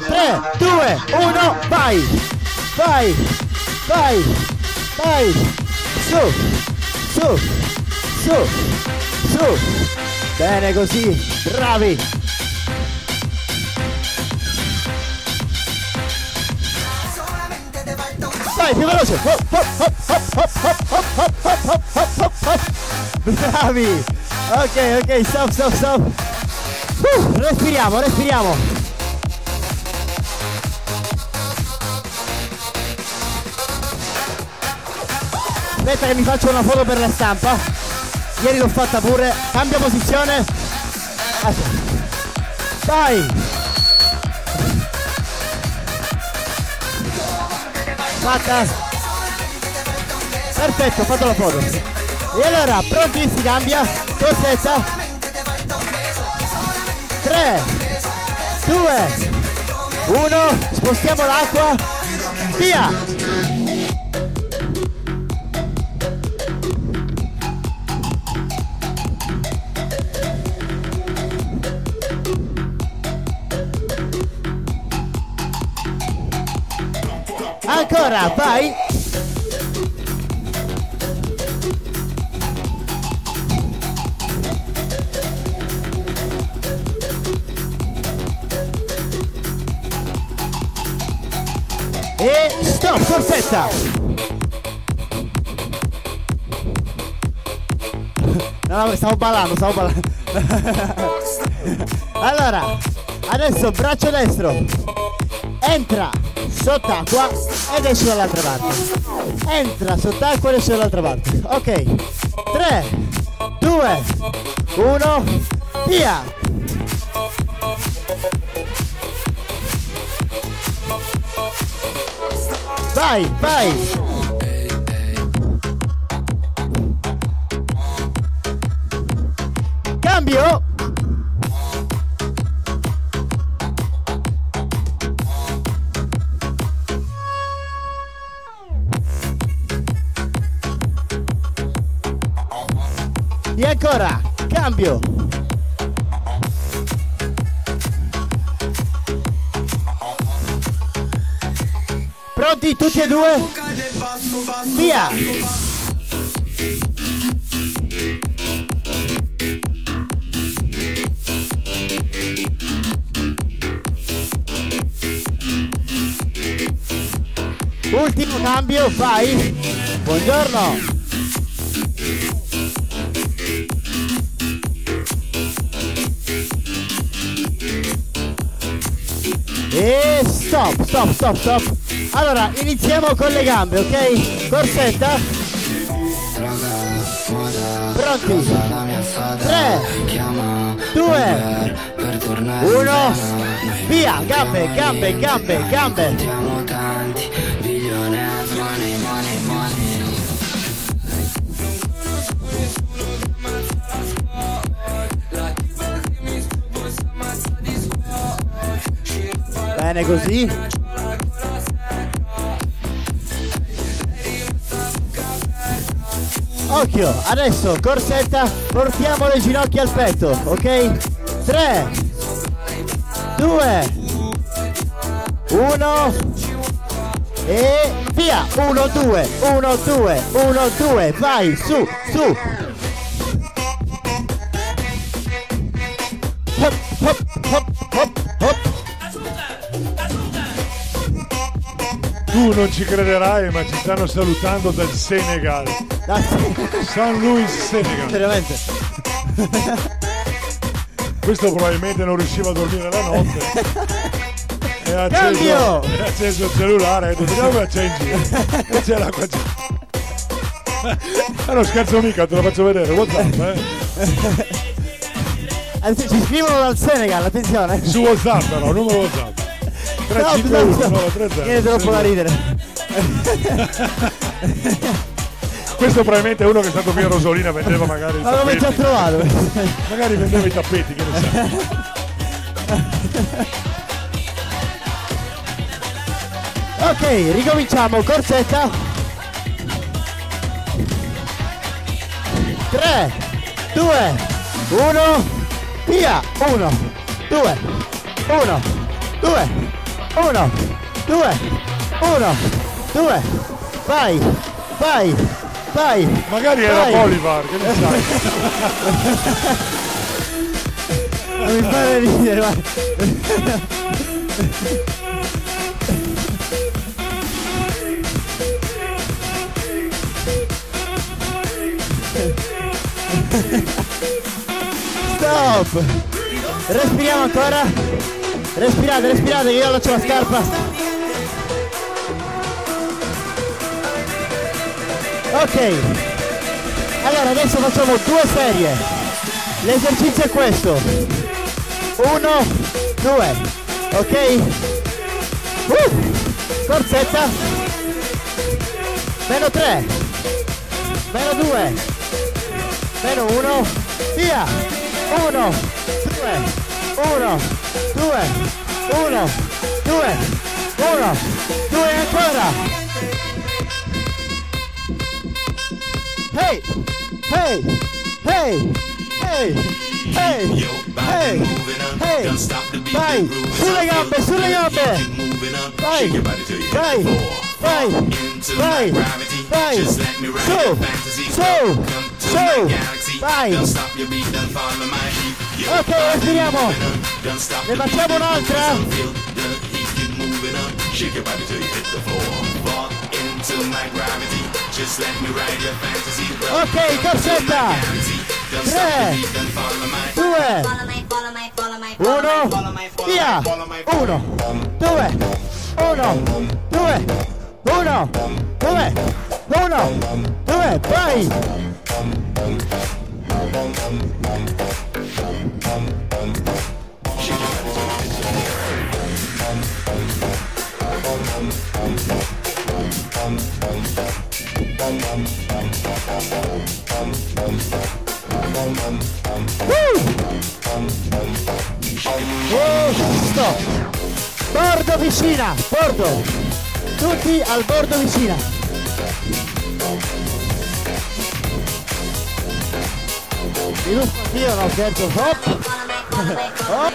3, 2, 1, vai! Vai! Vai! Vai! Su! Su! Su! Su! Bene così! Bravi! Hop, hop, hop. Bravi! Ok, ok, stop, stop, stop! Uh, respiriamo, respiriamo! Aspetta che mi faccio una foto per la stampa. Ieri l'ho fatta pure. Cambia posizione. Vai! Fatta! Perfetto, fatto la foto. E allora, pronti, si cambia. Corsetta. 3, 2, 1, spostiamo l'acqua. Via! Ancora, vai! E stop, corsetta! No, stavo ballando, stavo ballando. allora, adesso braccio destro. Entra sott'acqua ed esce dall'altra parte. Entra sott'acqua ed esce dall'altra parte. Ok. 3, 2, 1, via! Vai, vai! Cambio! Ancora, cambio! Pronti tutti e due? Via! Ultimo cambio, vai! Buongiorno! E stop, stop, stop, stop. Allora, iniziamo con le gambe, ok? Corsetta. Pronti? 3, 2, 1, via! Gambe, gambe, gambe, gambe. Bene così. Occhio, adesso corsetta, portiamo le ginocchia al petto, ok? 3, 2, 1 e via! 1, 2, 1, 2, 1, 2, vai, su, su! Non ci crederai, ma ci stanno salutando dal Senegal. San Luis, Senegal. Veramente. Questo probabilmente non riusciva a dormire la notte. E Cambio! acceso, ha acceso il cellulare ha detto vediamo cosa c'è in giro. E c'è l'acqua. c'è- Ah, non scherzo mica, te lo faccio vedere, Whatsapp, eh. Anzi, ci scrivono dal Senegal, attenzione. Su Whatsapp però, numero Whatsapp. No, 351 no, no. 930. Viene troppo da ridere. Questo probabilmente è uno che è stato qui a Rosolina vendeva magari Ma l'avevo già tappeti. trovato. Magari vendeva i tappeti, che ne sai. Ok, ricominciamo, corsetta. 3, 2, 1, via! 1, 2, 1, 2, 1, 2, 1, 2, vai, vai, vai. Magari era vai. Bolivar, che ne sai. Non mi fare ridere, vai. Stop! Respiriamo ancora. Respirate, respirate, che io allaccio la scarpa. Ok. Allora adesso facciamo due serie. L'esercizio è questo. Uno, due, ok? Uh, corsetta. Meno tre. Meno due. Meno uno. Via. Uno, due, uno, due, uno, due, uno, due ancora. Hey, hey, hey, hey, hey, hey, hey, vai, sulle gambe, sulle gambe, vai, vai, vai, vai, vai, su, su, su, vai. Ok, respiriamo Ne facciamo un'altra. Ok, cassetta. 3, 2, 1, via. 1, 2, 1, 2, 1, 2, 1, 2, vai. Bordo vicina, bordo. Tutti al bordo vicina. Sviluppo anch'io, no scherzo. Hop. Hop.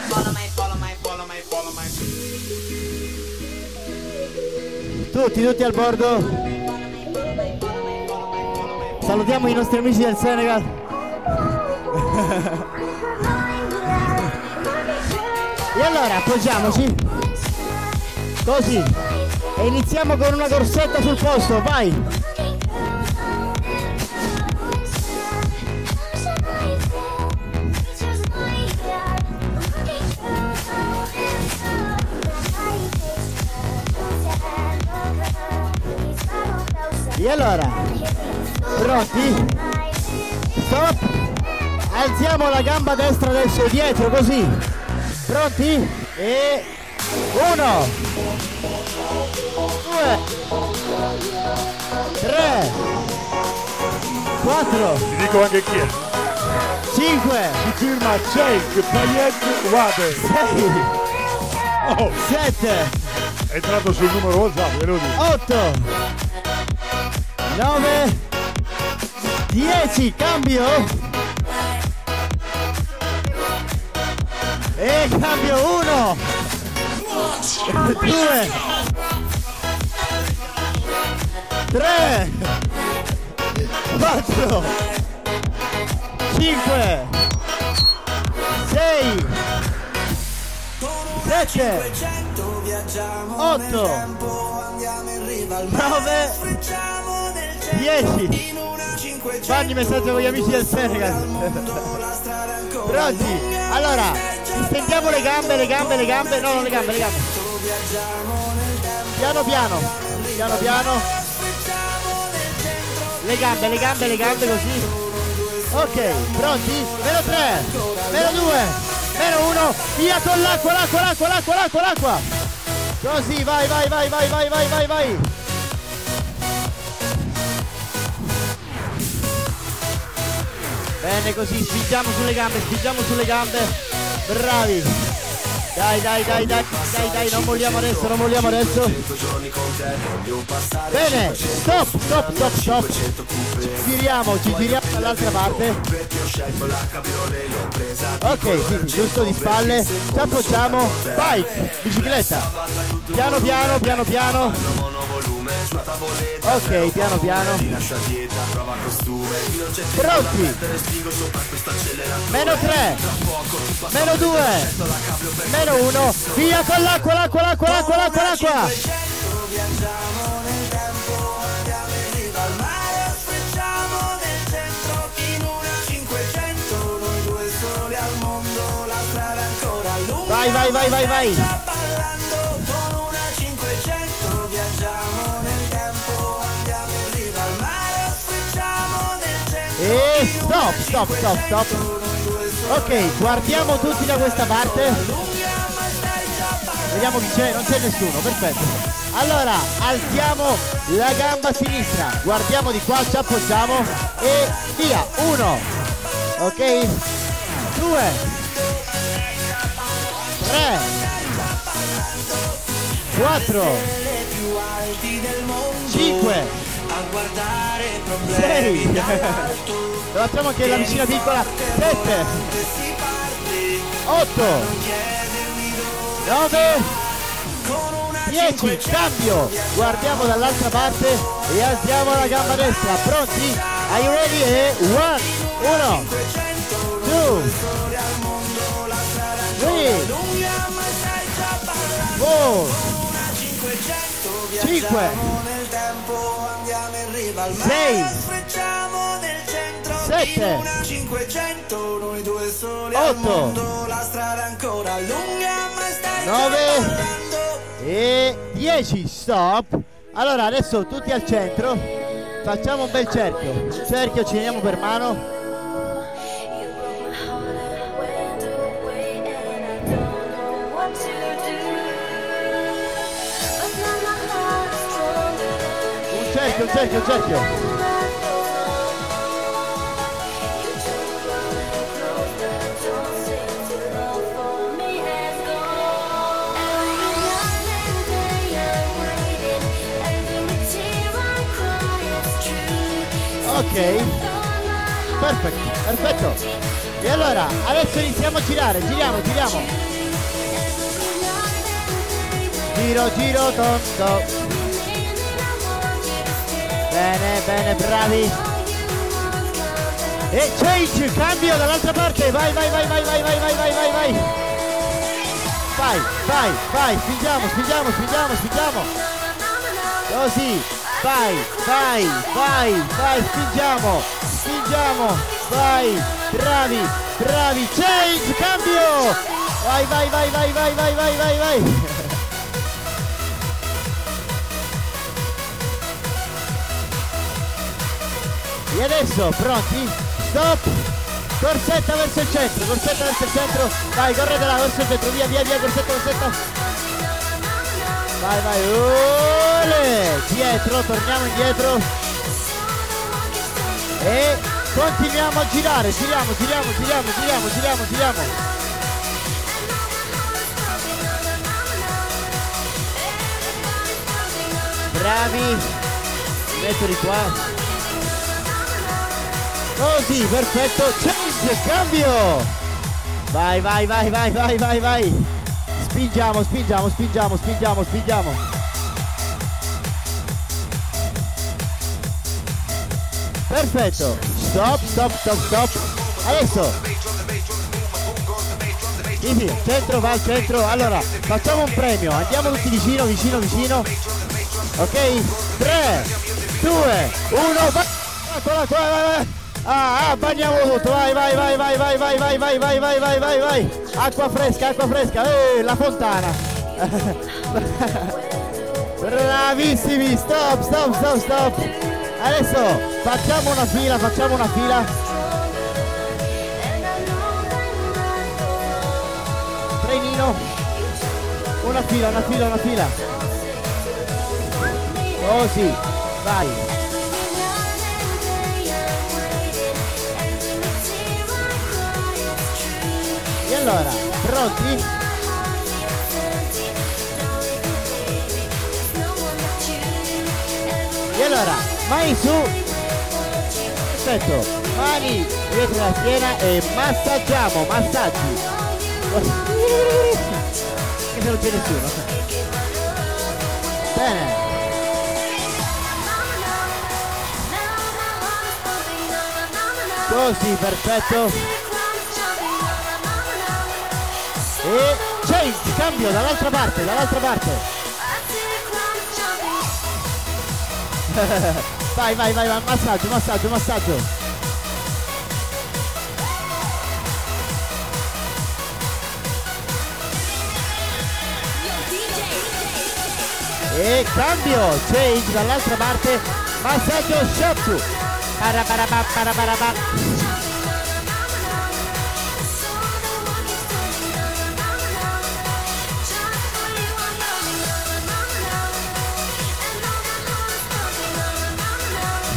Tutti, tutti al bordo. Salutiamo i nostri amici del Senegal. E allora appoggiamoci. Così. E iniziamo con una corsetta sul posto, vai. E allora, pronti? Stop! Alziamo la gamba destra adesso dietro così. Pronti? E uno, due, tre, quattro, Ti dico anche chi è. cinque, Si firma Jake Payet Water. sei, Oh, sette, è entrato sul numero WhatsApp, ve lo dico. 8 9 10 cambio. E cambio 1 2 3 4 5 6 7 8 9 10 Fanni messaggio con gli amici del Senegal. Pronti? Allora Stendiamo le gambe, le gambe, le gambe. No, non le gambe, le gambe. Piano piano. Piano piano Le gambe, le gambe, le gambe così Ok, pronti? Meno 3 Meno 2 Meno 1 Via con l'acqua, l'acqua, l'acqua, l'acqua, l'acqua, l'acqua Così, vai, vai, vai, vai, vai, vai, vai, vai Bene così, spingiamo sulle gambe, spingiamo sulle gambe. Bravi. Dai, dai, dai, dai, dai, dai, non molliamo adesso, non molliamo adesso. Bene, stop, stop, stop, stop. Giriamo, ci giriamo dall'altra parte. Ok, sì, giusto di spalle. Ci appoggiamo. Bike, bicicletta. Piano piano, piano piano. Ok, piano piano. Pronti? Meno 3, meno 2, meno 1, via con l'acqua, l'acqua, l'acqua, l'acqua, l'acqua, l'acqua. Vai, vai, vai, vai, vai. Stop, stop, stop, stop. Ok, guardiamo tutti da questa parte. Vediamo chi c'è, non c'è nessuno, perfetto. Allora, alziamo la gamba sinistra, guardiamo di qua, ci appoggiamo e via. Uno, ok? Due, tre, quattro, cinque, sei. Lo facciamo anche la vicina piccola. Sette, otto, nove. 10, cambio, guardiamo dall'altra parte e alziamo la gamba destra, pronti? Are you ready? E 1, 1, 2, 3, 4, 5, vedeva il mare sfrecciamo nel centro 7 500 noi due soli 8 la strada ancora lunga ma stai 9 e 10 stop. Allora adesso tutti al centro. Facciamo un bel cerchio. Cerchio ci teniamo per mano. Cerchio cerchio cerchio Ok, perfetto, perfetto. E allora, adesso iniziamo a girare, giriamo, giriamo. Giro, giro, tondo. Bene, bene, bravi. E change, cambio dall'altra parte, vai, vai, vai, vai, vai, vai, vai, vai, vai, vai. Vai, vai, vai, spingiamo, spingiamo, spingiamo, spingiamo. Così, vai, vai, vai, vai, spingiamo, spingiamo, vai, bravi, bravi, change, cambio, vai, vai, vai, vai, vai, vai, vai, vai, vai. E adesso, pronti? Stop! Corsetta verso il centro, corsetta verso il centro, vai, correte là verso il centro, via, via, via, corsetta, corsetta. Vai, vai, ole! Dietro, torniamo indietro. E continuiamo a girare, giriamo, giriamo, giriamo, giriamo, giriamo, giriamo. Bravi. Di qua. Così, perfetto. Change, cambio. Vai, vai, vai, vai, vai, vai, vai. Spingiamo, spingiamo, spingiamo, spingiamo, spingiamo. Perfetto. Stop, stop, stop, stop. Adesso. Sì, centro, va al centro. Allora, facciamo un premio. Andiamo tutti vicino, vicino, vicino. Ok? 3, 2, 1, vai! Eccola qua, vai, vai! Ah, ah, bagniamo tutto, vai, vai, vai, vai, vai, vai, vai, vai, vai, vai, vai, vai, vai! Acqua fresca, acqua fresca, eh, la fontana! Bravissimi, stop, stop, stop, stop! Adesso facciamo una fila, facciamo una fila. Trenino. Una fila, una fila, una fila. Così, vai. E allora, pronti? E allora, mani su. Perfetto. Mani dietro la schiena e massaggiamo, massaggi. Che non c'è nessuno. Bene. Così, perfetto. E change, cambio dall'altra parte, dall'altra parte. vai, vai, vai, vai, massaggio, massaggio, massaggio. E cambio, change dall'altra parte, massaggio shatsu.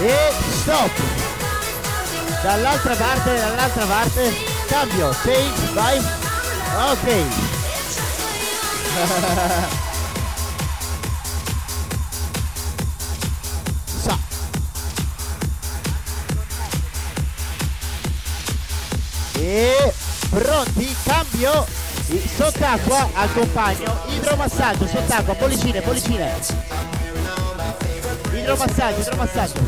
E stop. Dall'altra parte, dall'altra parte. Cambio, change, vai. Ok. E pronti, cambio. Sott'acqua al compagno, idromassaggio, sott'acqua, pollicine, pollicine. Idromassaggio, idromassaggio.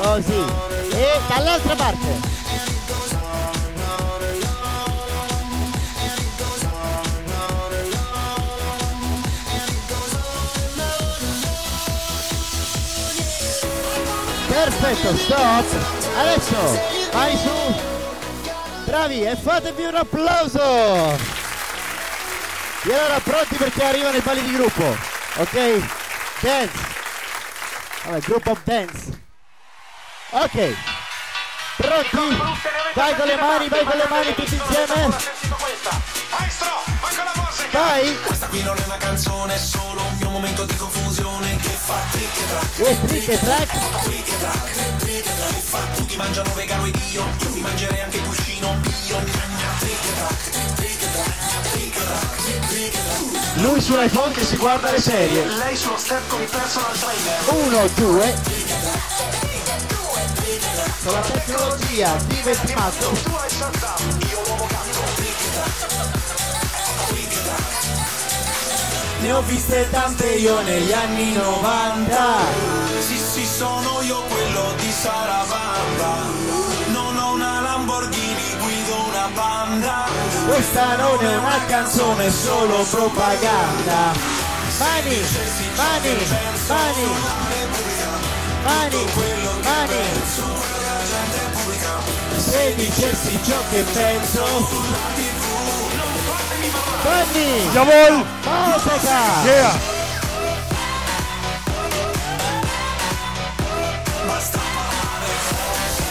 Così. E dall'altra parte. Perfetto, stop. Adesso vai su. Bravi e fatevi un applauso. E allora pronti perché arrivano i balli di gruppo. Ok? Dance. Group of dance. Ok. Pronti? Vai con le mani, vai con le mani tutti insieme. Vai. Questa qui non è una canzone, è solo un mio momento di confusione che fa trick e track. E trick e track. Trick e track, trick e track. Fa tutti mangiano vegano ed io, io mi mangerei anche il cuscino. Gnagna, trick e track, trick e track, Lui sull'iPhone che si guarda le serie. Lei sullo step con il personal trainer. Uno, due. Con la tecnologia di Ventimato. Tu hai Shazam, io l'uomo. Ne ho viste tante io negli anni 90 Sì, sì, sono io quello di Saravanda. Banda. Questa non è una canzone, è solo propaganda. Mani, mani, mani, mani, mani. Se dicessi ciò che penso. Mani, Jawohl! musica. Yeah!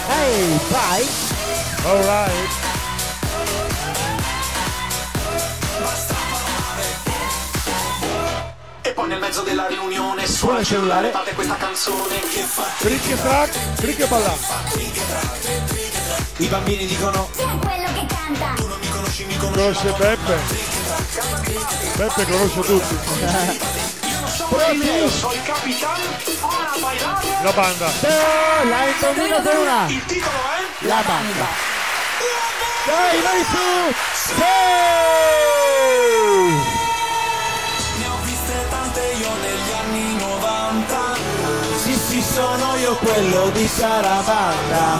Ehi, vai. Alright. E poi nel mezzo della riunione suona il cellulare, fate questa canzone che fa Trick e track, trick e ballare. I bambini dicono quello che canta. Conosce Peppe? Peppe conosce tutti. Io sono il capitano, ora bailare. La banda. La indovinate una. Il titolo è La banda. Dai, vai su. Sì. Quello di Sarabanda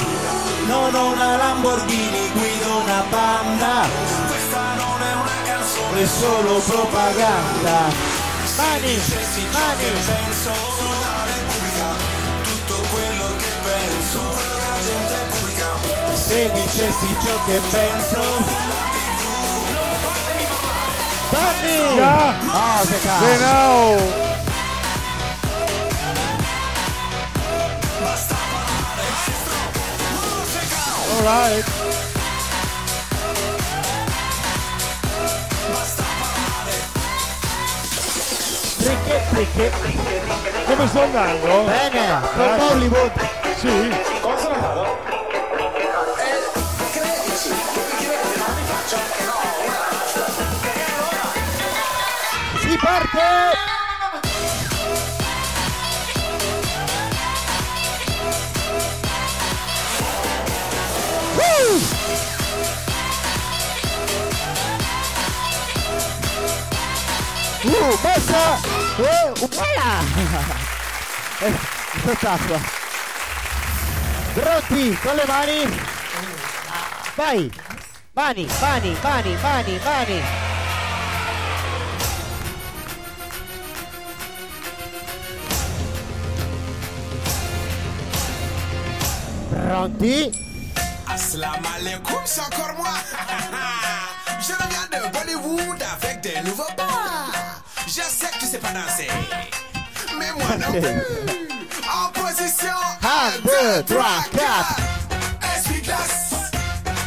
Non ho una Lamborghini, guido una banda Questa non è una canzone, È solo propaganda Mani, mani. penso sulla Repubblica. Tutto quello che penso, la gente pubblica. Se dicessi ciò che penso Danni. Ja. Musica. Genau. Alright. Tricche, tricche. Come sto andando? Bene, con Bollywood. Sì? Come sono andato? Eh, Uh, messa! Uh, voilà! Eh, sott'acqua. Pronti, con le mani. Vai! Mani, mani, mani, mani, mani. Pronti? Assalamu alaikum, c'est encore moi. Je reviens de Bollywood avec des nouveaux pas. j'accepte que tu sais pas danser. Mais moi non plus. En position 1, 2, 3, 4. Esprit glace.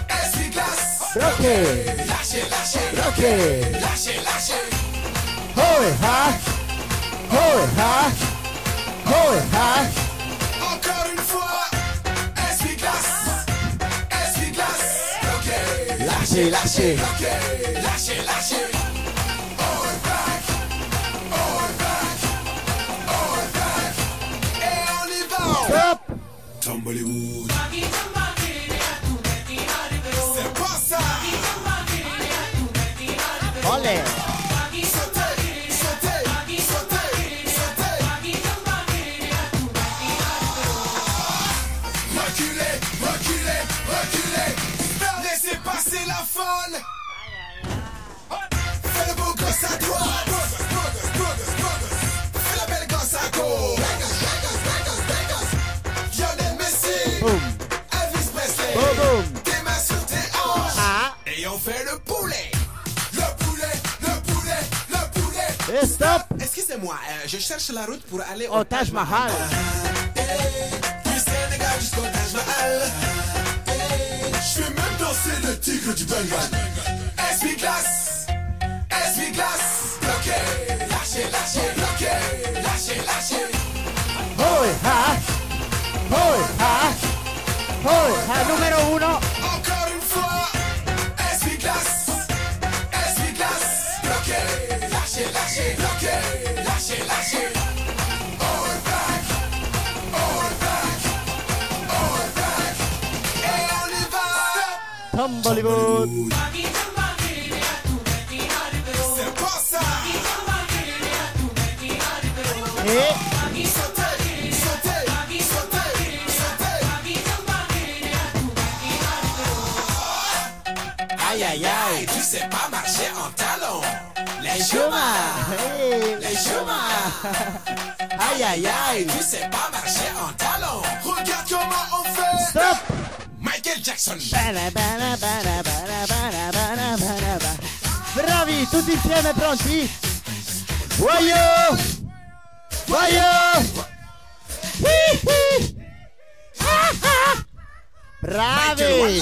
Esprit glace. Roquez. Lâchez, lâchez. Roquez. Lâchez, lâchez. Hoé, hack. Hoé, ha. Hoé, ha. Encore une fois. Esprit glace. Esprit glace. Roquez. Lâchez, lâchez. Roquez. Lâchez, lâchez. Y va. Hey, stop! Excusez-moi, euh, je cherche la route pour aller au, oh, au Taj Mahal. Du Sénégal jusqu'au Taj Mahal. Je vais même danser le tigre du Bengale. SB Glass! SB Glass! Bloqué! Lâchez, lâchez, bloqué! Lâchez, lâchez! Hoy, ha! Hoy, ha! Hoy, ha! Numéro 1! E sautez, sautez. Aïe aïe aïe Tu sais pas marcher en talon. Les Chuma Hey, les chômeurs. Aïe aïe aïe Tu sais pas marcher en talon. Regarde comment on fait. Stop Michael Jackson. Bravi, tutti insieme pronti? Hi, hi. Ah, ah. Bravi!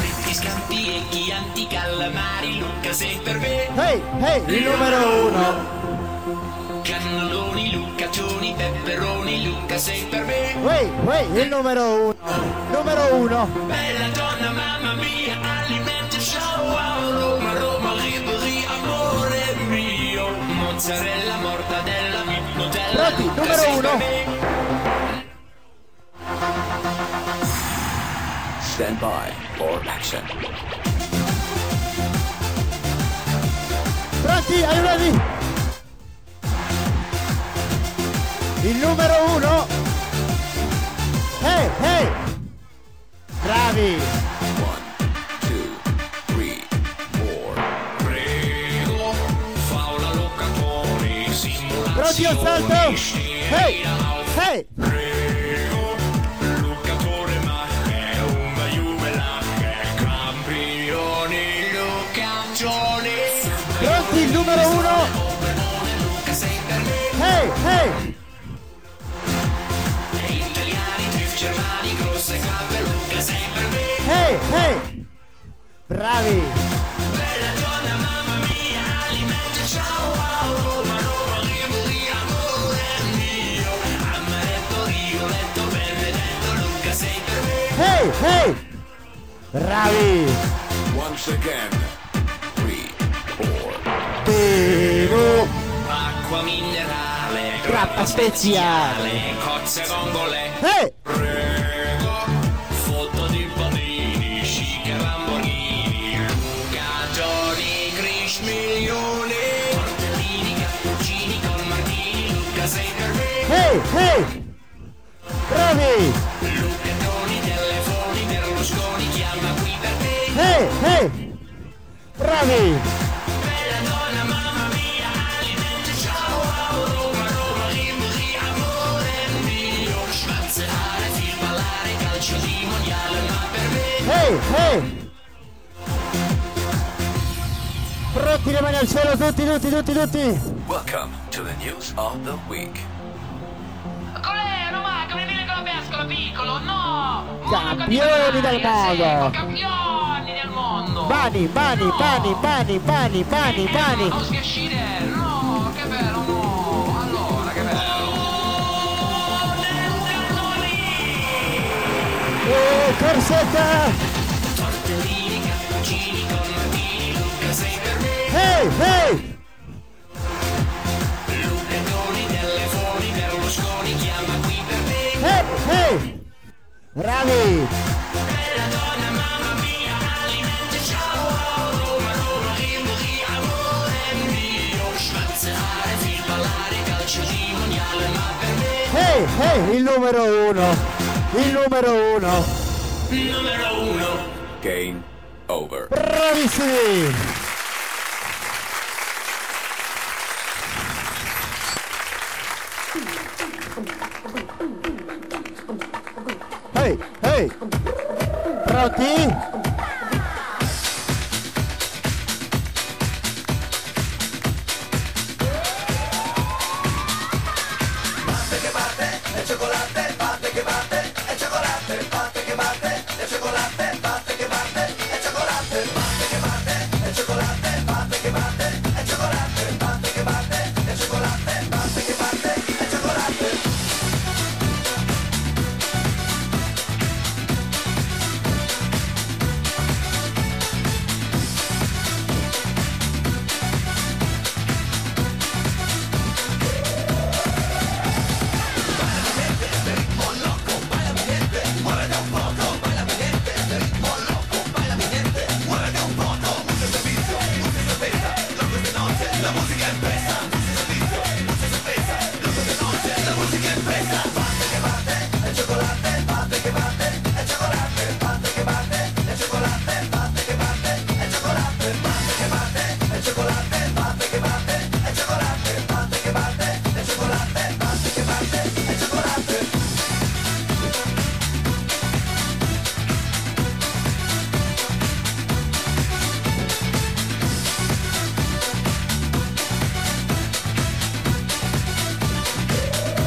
Freddi scampi e chianti calamari, Luca sei per me. Hey, hey, il numero uno! Cannelloni, lucaccioni, peperoni, Luca sei per me. Wey, wey, il numero uno! Numero uno! Bella donna, mamma mia, alimenti show, Roma, Roma, Ribéry, amore mio. Mozzarella, mortadella, Nutella, Pronti, numero uno. Stand by for action. Pronti? Are you ready? Il numero uno! Hey, hey! Bravi! Prego, fa una locatore, simulazioni. Pronti al salto? Hey! Hey! Per me Hey, hey! Bravi! Bella donna mamma mia alimenti ciao wow, Roma, Roma, Rivoli, amore mio Amaretto, Rigoletto, Benedetto Luca sei per me Hey, hey! Bravi! Once again, three, four. Bevo! Acqua minerale, K speziale. Cozze vongole. Eh! Prego, foto di panini, chic e bambolini, milioni, tortellini, cappuccini con Luca sei telefoni, Berlusconi, chiama qui per te. Ehi, ehi! Bravi! Ehi! Pronti le mani al cielo tutti, tutti, tutti, tutti! Welcome to the news of the week. Colè, Roma, come viene con la pescola, piccolo, no! Campioni del mondo! Campioni del mondo! Bani, bani, bani, bani, bani, bani, bani! Non schiacciare, no, che bello, no! Allora, che bello! E corsetta! Tortellini, con Martini, Luca! Ehi, ehi! Lucchetoni, telefoni, Berlusconi chiama qui! Ehi, ehi! Bravi! Bella donna, mamma mia, alimenti, ciao, Roma, Roma, rimri, amore mio! Spazzare, film, ballare, calcio di mondiale, ma per il numero uno! Il numero uno! Numero uno! Game over. Bravissimi! Ehi, ehi! Pronti?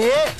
Oh!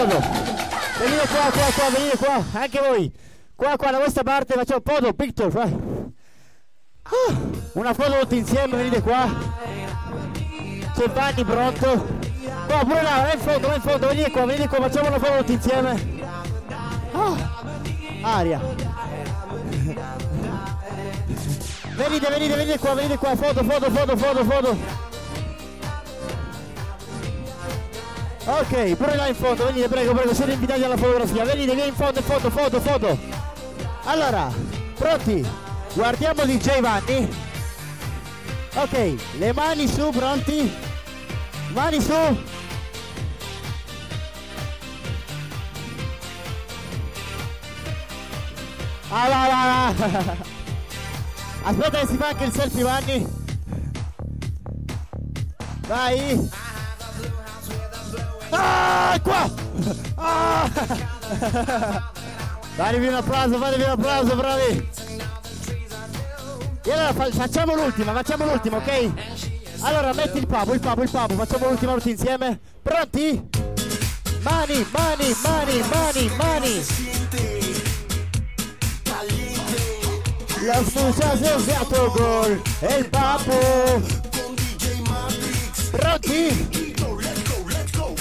Foto. Venite qua, qua, qua, venite qua. Anche voi. Qua, qua, da questa parte facciamo foto, picture, vai. Ah, Una foto tutti insieme, venite qua. C'è Vanni pronto. Qua, pure là, là in fondo, là in fondo, venite qua, venite qua, facciamo una foto tutti insieme. Ah, aria. Venite, venite, venite qua, venite qua, foto, foto, foto, foto, foto. Ok, pure là in fondo, venite, prego, prego, siete invitati alla fotografia. Venite, vieni in fondo, foto, foto, foto. Allora, pronti? Guardiamo DJ Vanni. Ok, le mani su, pronti? Mani su. Ah, va, va, va. Aspetta che si fa anche il selfie Vanni. Vai. Ah, qua. Ah. Datevi un applauso, fatevi un applauso, bravi. E allora fa- facciamo l'ultima, facciamo l'ultima, ok? Allora metti il papo, il papo, il papo, facciamo l'ultima tutti insieme. Pronti? Mani, mani, mani, mani, mani. La sfuccia si è usato gol e il papo. Pronti?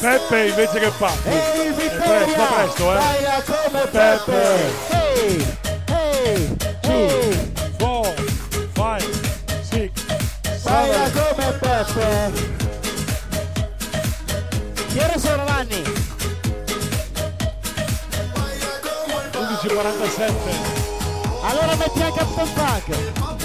Peppe invece che Papo. E il È presto, presto, eh. baila come Peppe. Hey, hey, hey. Four, five, six, Baila seven. come Peppe. Che ore sono Vanni? 11.47. Allora metti anche Captain Funk.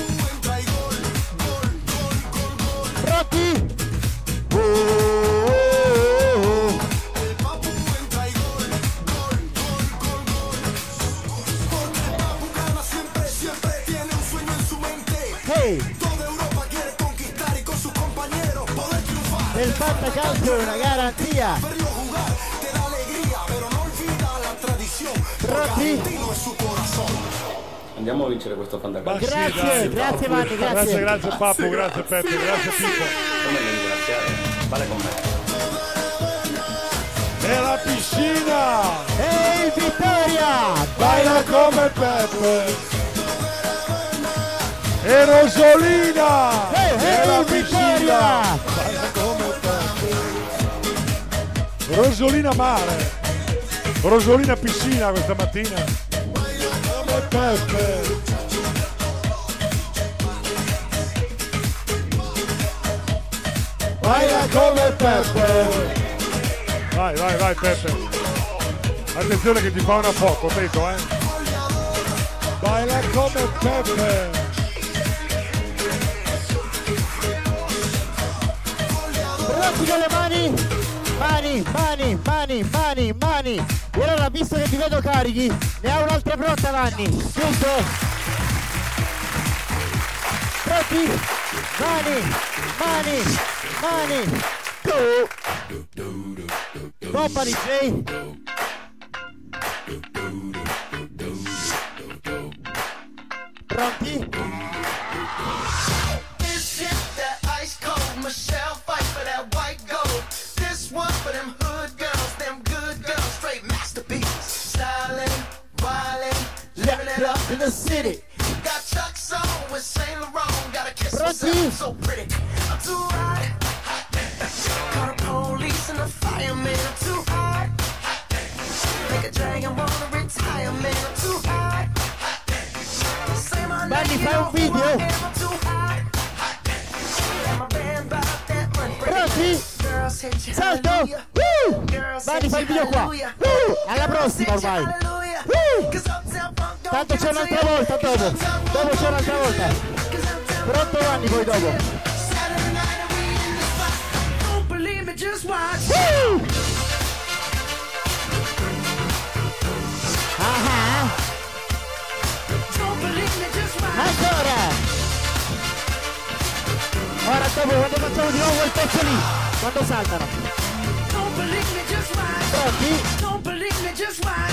Fantacalcio è una garanzia. Verlo jugar te da alegría, pero no olvida la tradición. Argentino es su corazón. Andiamo a vincere questo fantacalcio. Grazie, dai. grazie Vanni, Grazie, grazie. grazie Papo, grazie Peppe, grazie Pippo. Come mi ringraziare? Vale con me. E la piscina! E il Vittoria Baila come Peppe! E Rosolina! E, la il Vittoria! Rosolina mare! Rosolina piscina questa mattina! Come Peppe! Baila come Peppe! Vai, vai, vai Peppe! Attenzione che ti fa una foto, vedo, eh! Baila come Peppe! Con le mani? Mani, mani, mani, mani, mani. E allora, visto che ti vedo carichi, ne ha un'altra pronta Vanni, giusto? Pronti? Mani, mani, mani. Go! Pompa DJ. Pronti? The city. Got Chuck's on with Saint Laurent, gotta kiss myself, so pretty. I'm too hot. Call the police and the fireman, I'm too hot. Make a dragon wanna retire, man, I'm too hot. Say my Vanni, name, fai un video? I'm too hot. And my band bought that money. Girls hit you, Salto! Woo! Girls hit you, video hallelujah. Woo! Alla prossima ormai. Woo! Tanto c'è un'altra volta dopo. Dopo c'è un'altra volta. Pronto Vanni poi dopo. Woo! Ah Ancora! Ora dopo quando facciamo di nuovo il pezzo lì, quando saltano. Don't believe me just why! Pronti?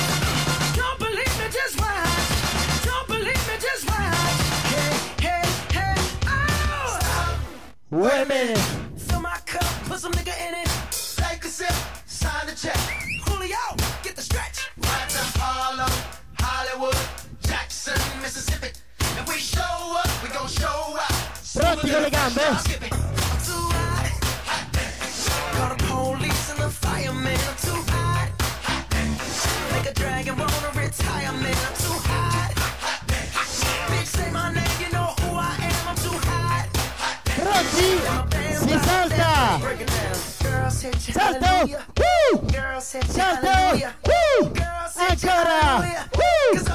Wait a minute. Fill my cup, put some nigga in it. Take a sip, sign the check. Julio, get the stretch. Right to Harlem, Hollywood, Jackson, Mississippi. If we show up, we gon' show up. Pronti con le gambe? Hallelujah. Woo! Girls hit you, Salto! hallelujah. Woo! Girls hit you, Ancora! hallelujah. Woo! 'Cause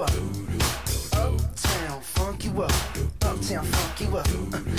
up. Uptown, funk you up. Uptown, funk you up. I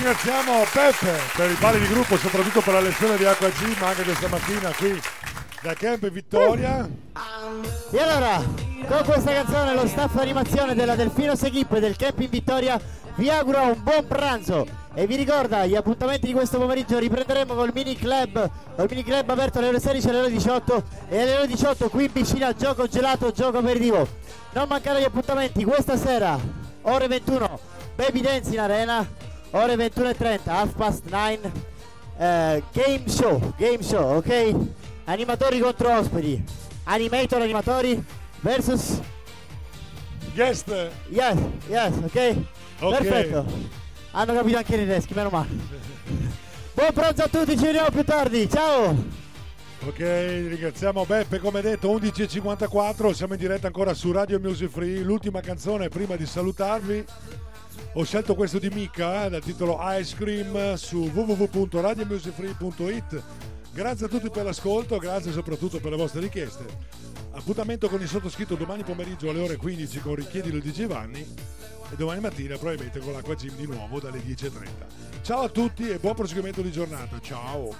ringraziamo Peppe per i pali di gruppo, soprattutto per la lezione di Acqua G, ma anche questa mattina qui da Camp Vittoria. E allora, con questa canzone lo staff animazione della Delfino Equip del Camp in Vittoria vi augura un buon pranzo e vi ricorda gli appuntamenti di questo pomeriggio riprenderemo col mini club, col mini club aperto alle ore 16 e alle ore 18 e alle ore 18 qui in piscina gioco gelato, gioco aperitivo. Non mancare gli appuntamenti questa sera, ore 21, Baby Dance in arena, ore 21.30, half past 9, eh, game show, game show, ok? Animatori contro ospiti, animator animatori versus Guest. Yes, yes, ok? Ok. Perfetto. Hanno capito anche i tedeschi, meno male. Buon pranzo a tutti, ci vediamo più tardi. Ciao! Ok, ringraziamo Beppe, come detto 11.54, siamo in diretta ancora su Radio Music Free, l'ultima canzone prima di salutarvi. Ho scelto questo di Mika eh, dal titolo Ice Cream su www.radiomusicfree.it. Grazie a tutti per l'ascolto, grazie soprattutto per le vostre richieste. Appuntamento con il sottoscritto domani pomeriggio alle ore 15 con Richiedilo di Giovanni e domani mattina probabilmente con l'Acqua Gym di nuovo dalle 10.30. Ciao a tutti e buon proseguimento di giornata. Ciao!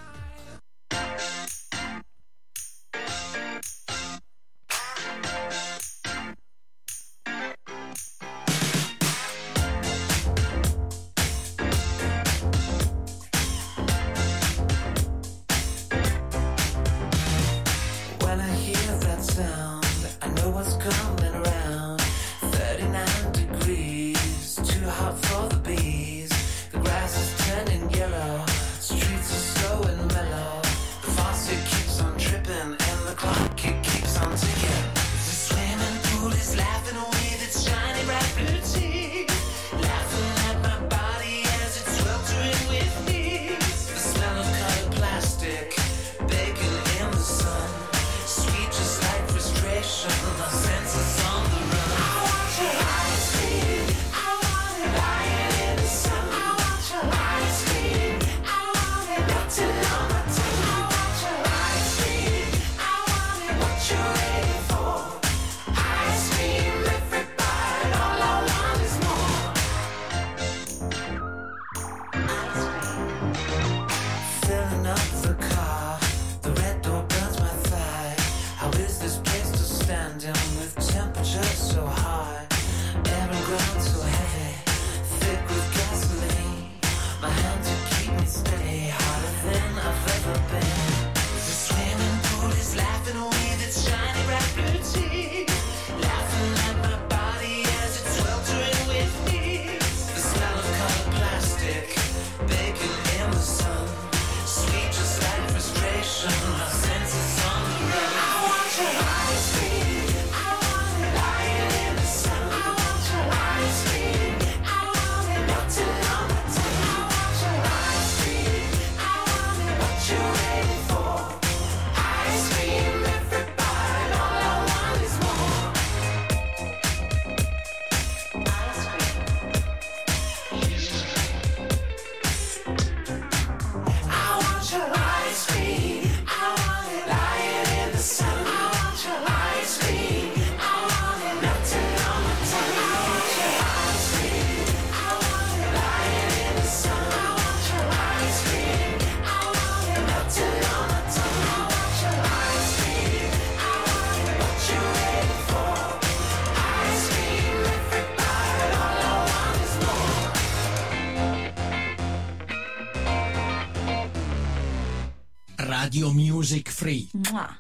Free. Mua.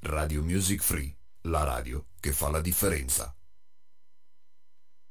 Radio Music Free, la radio che fa la differenza.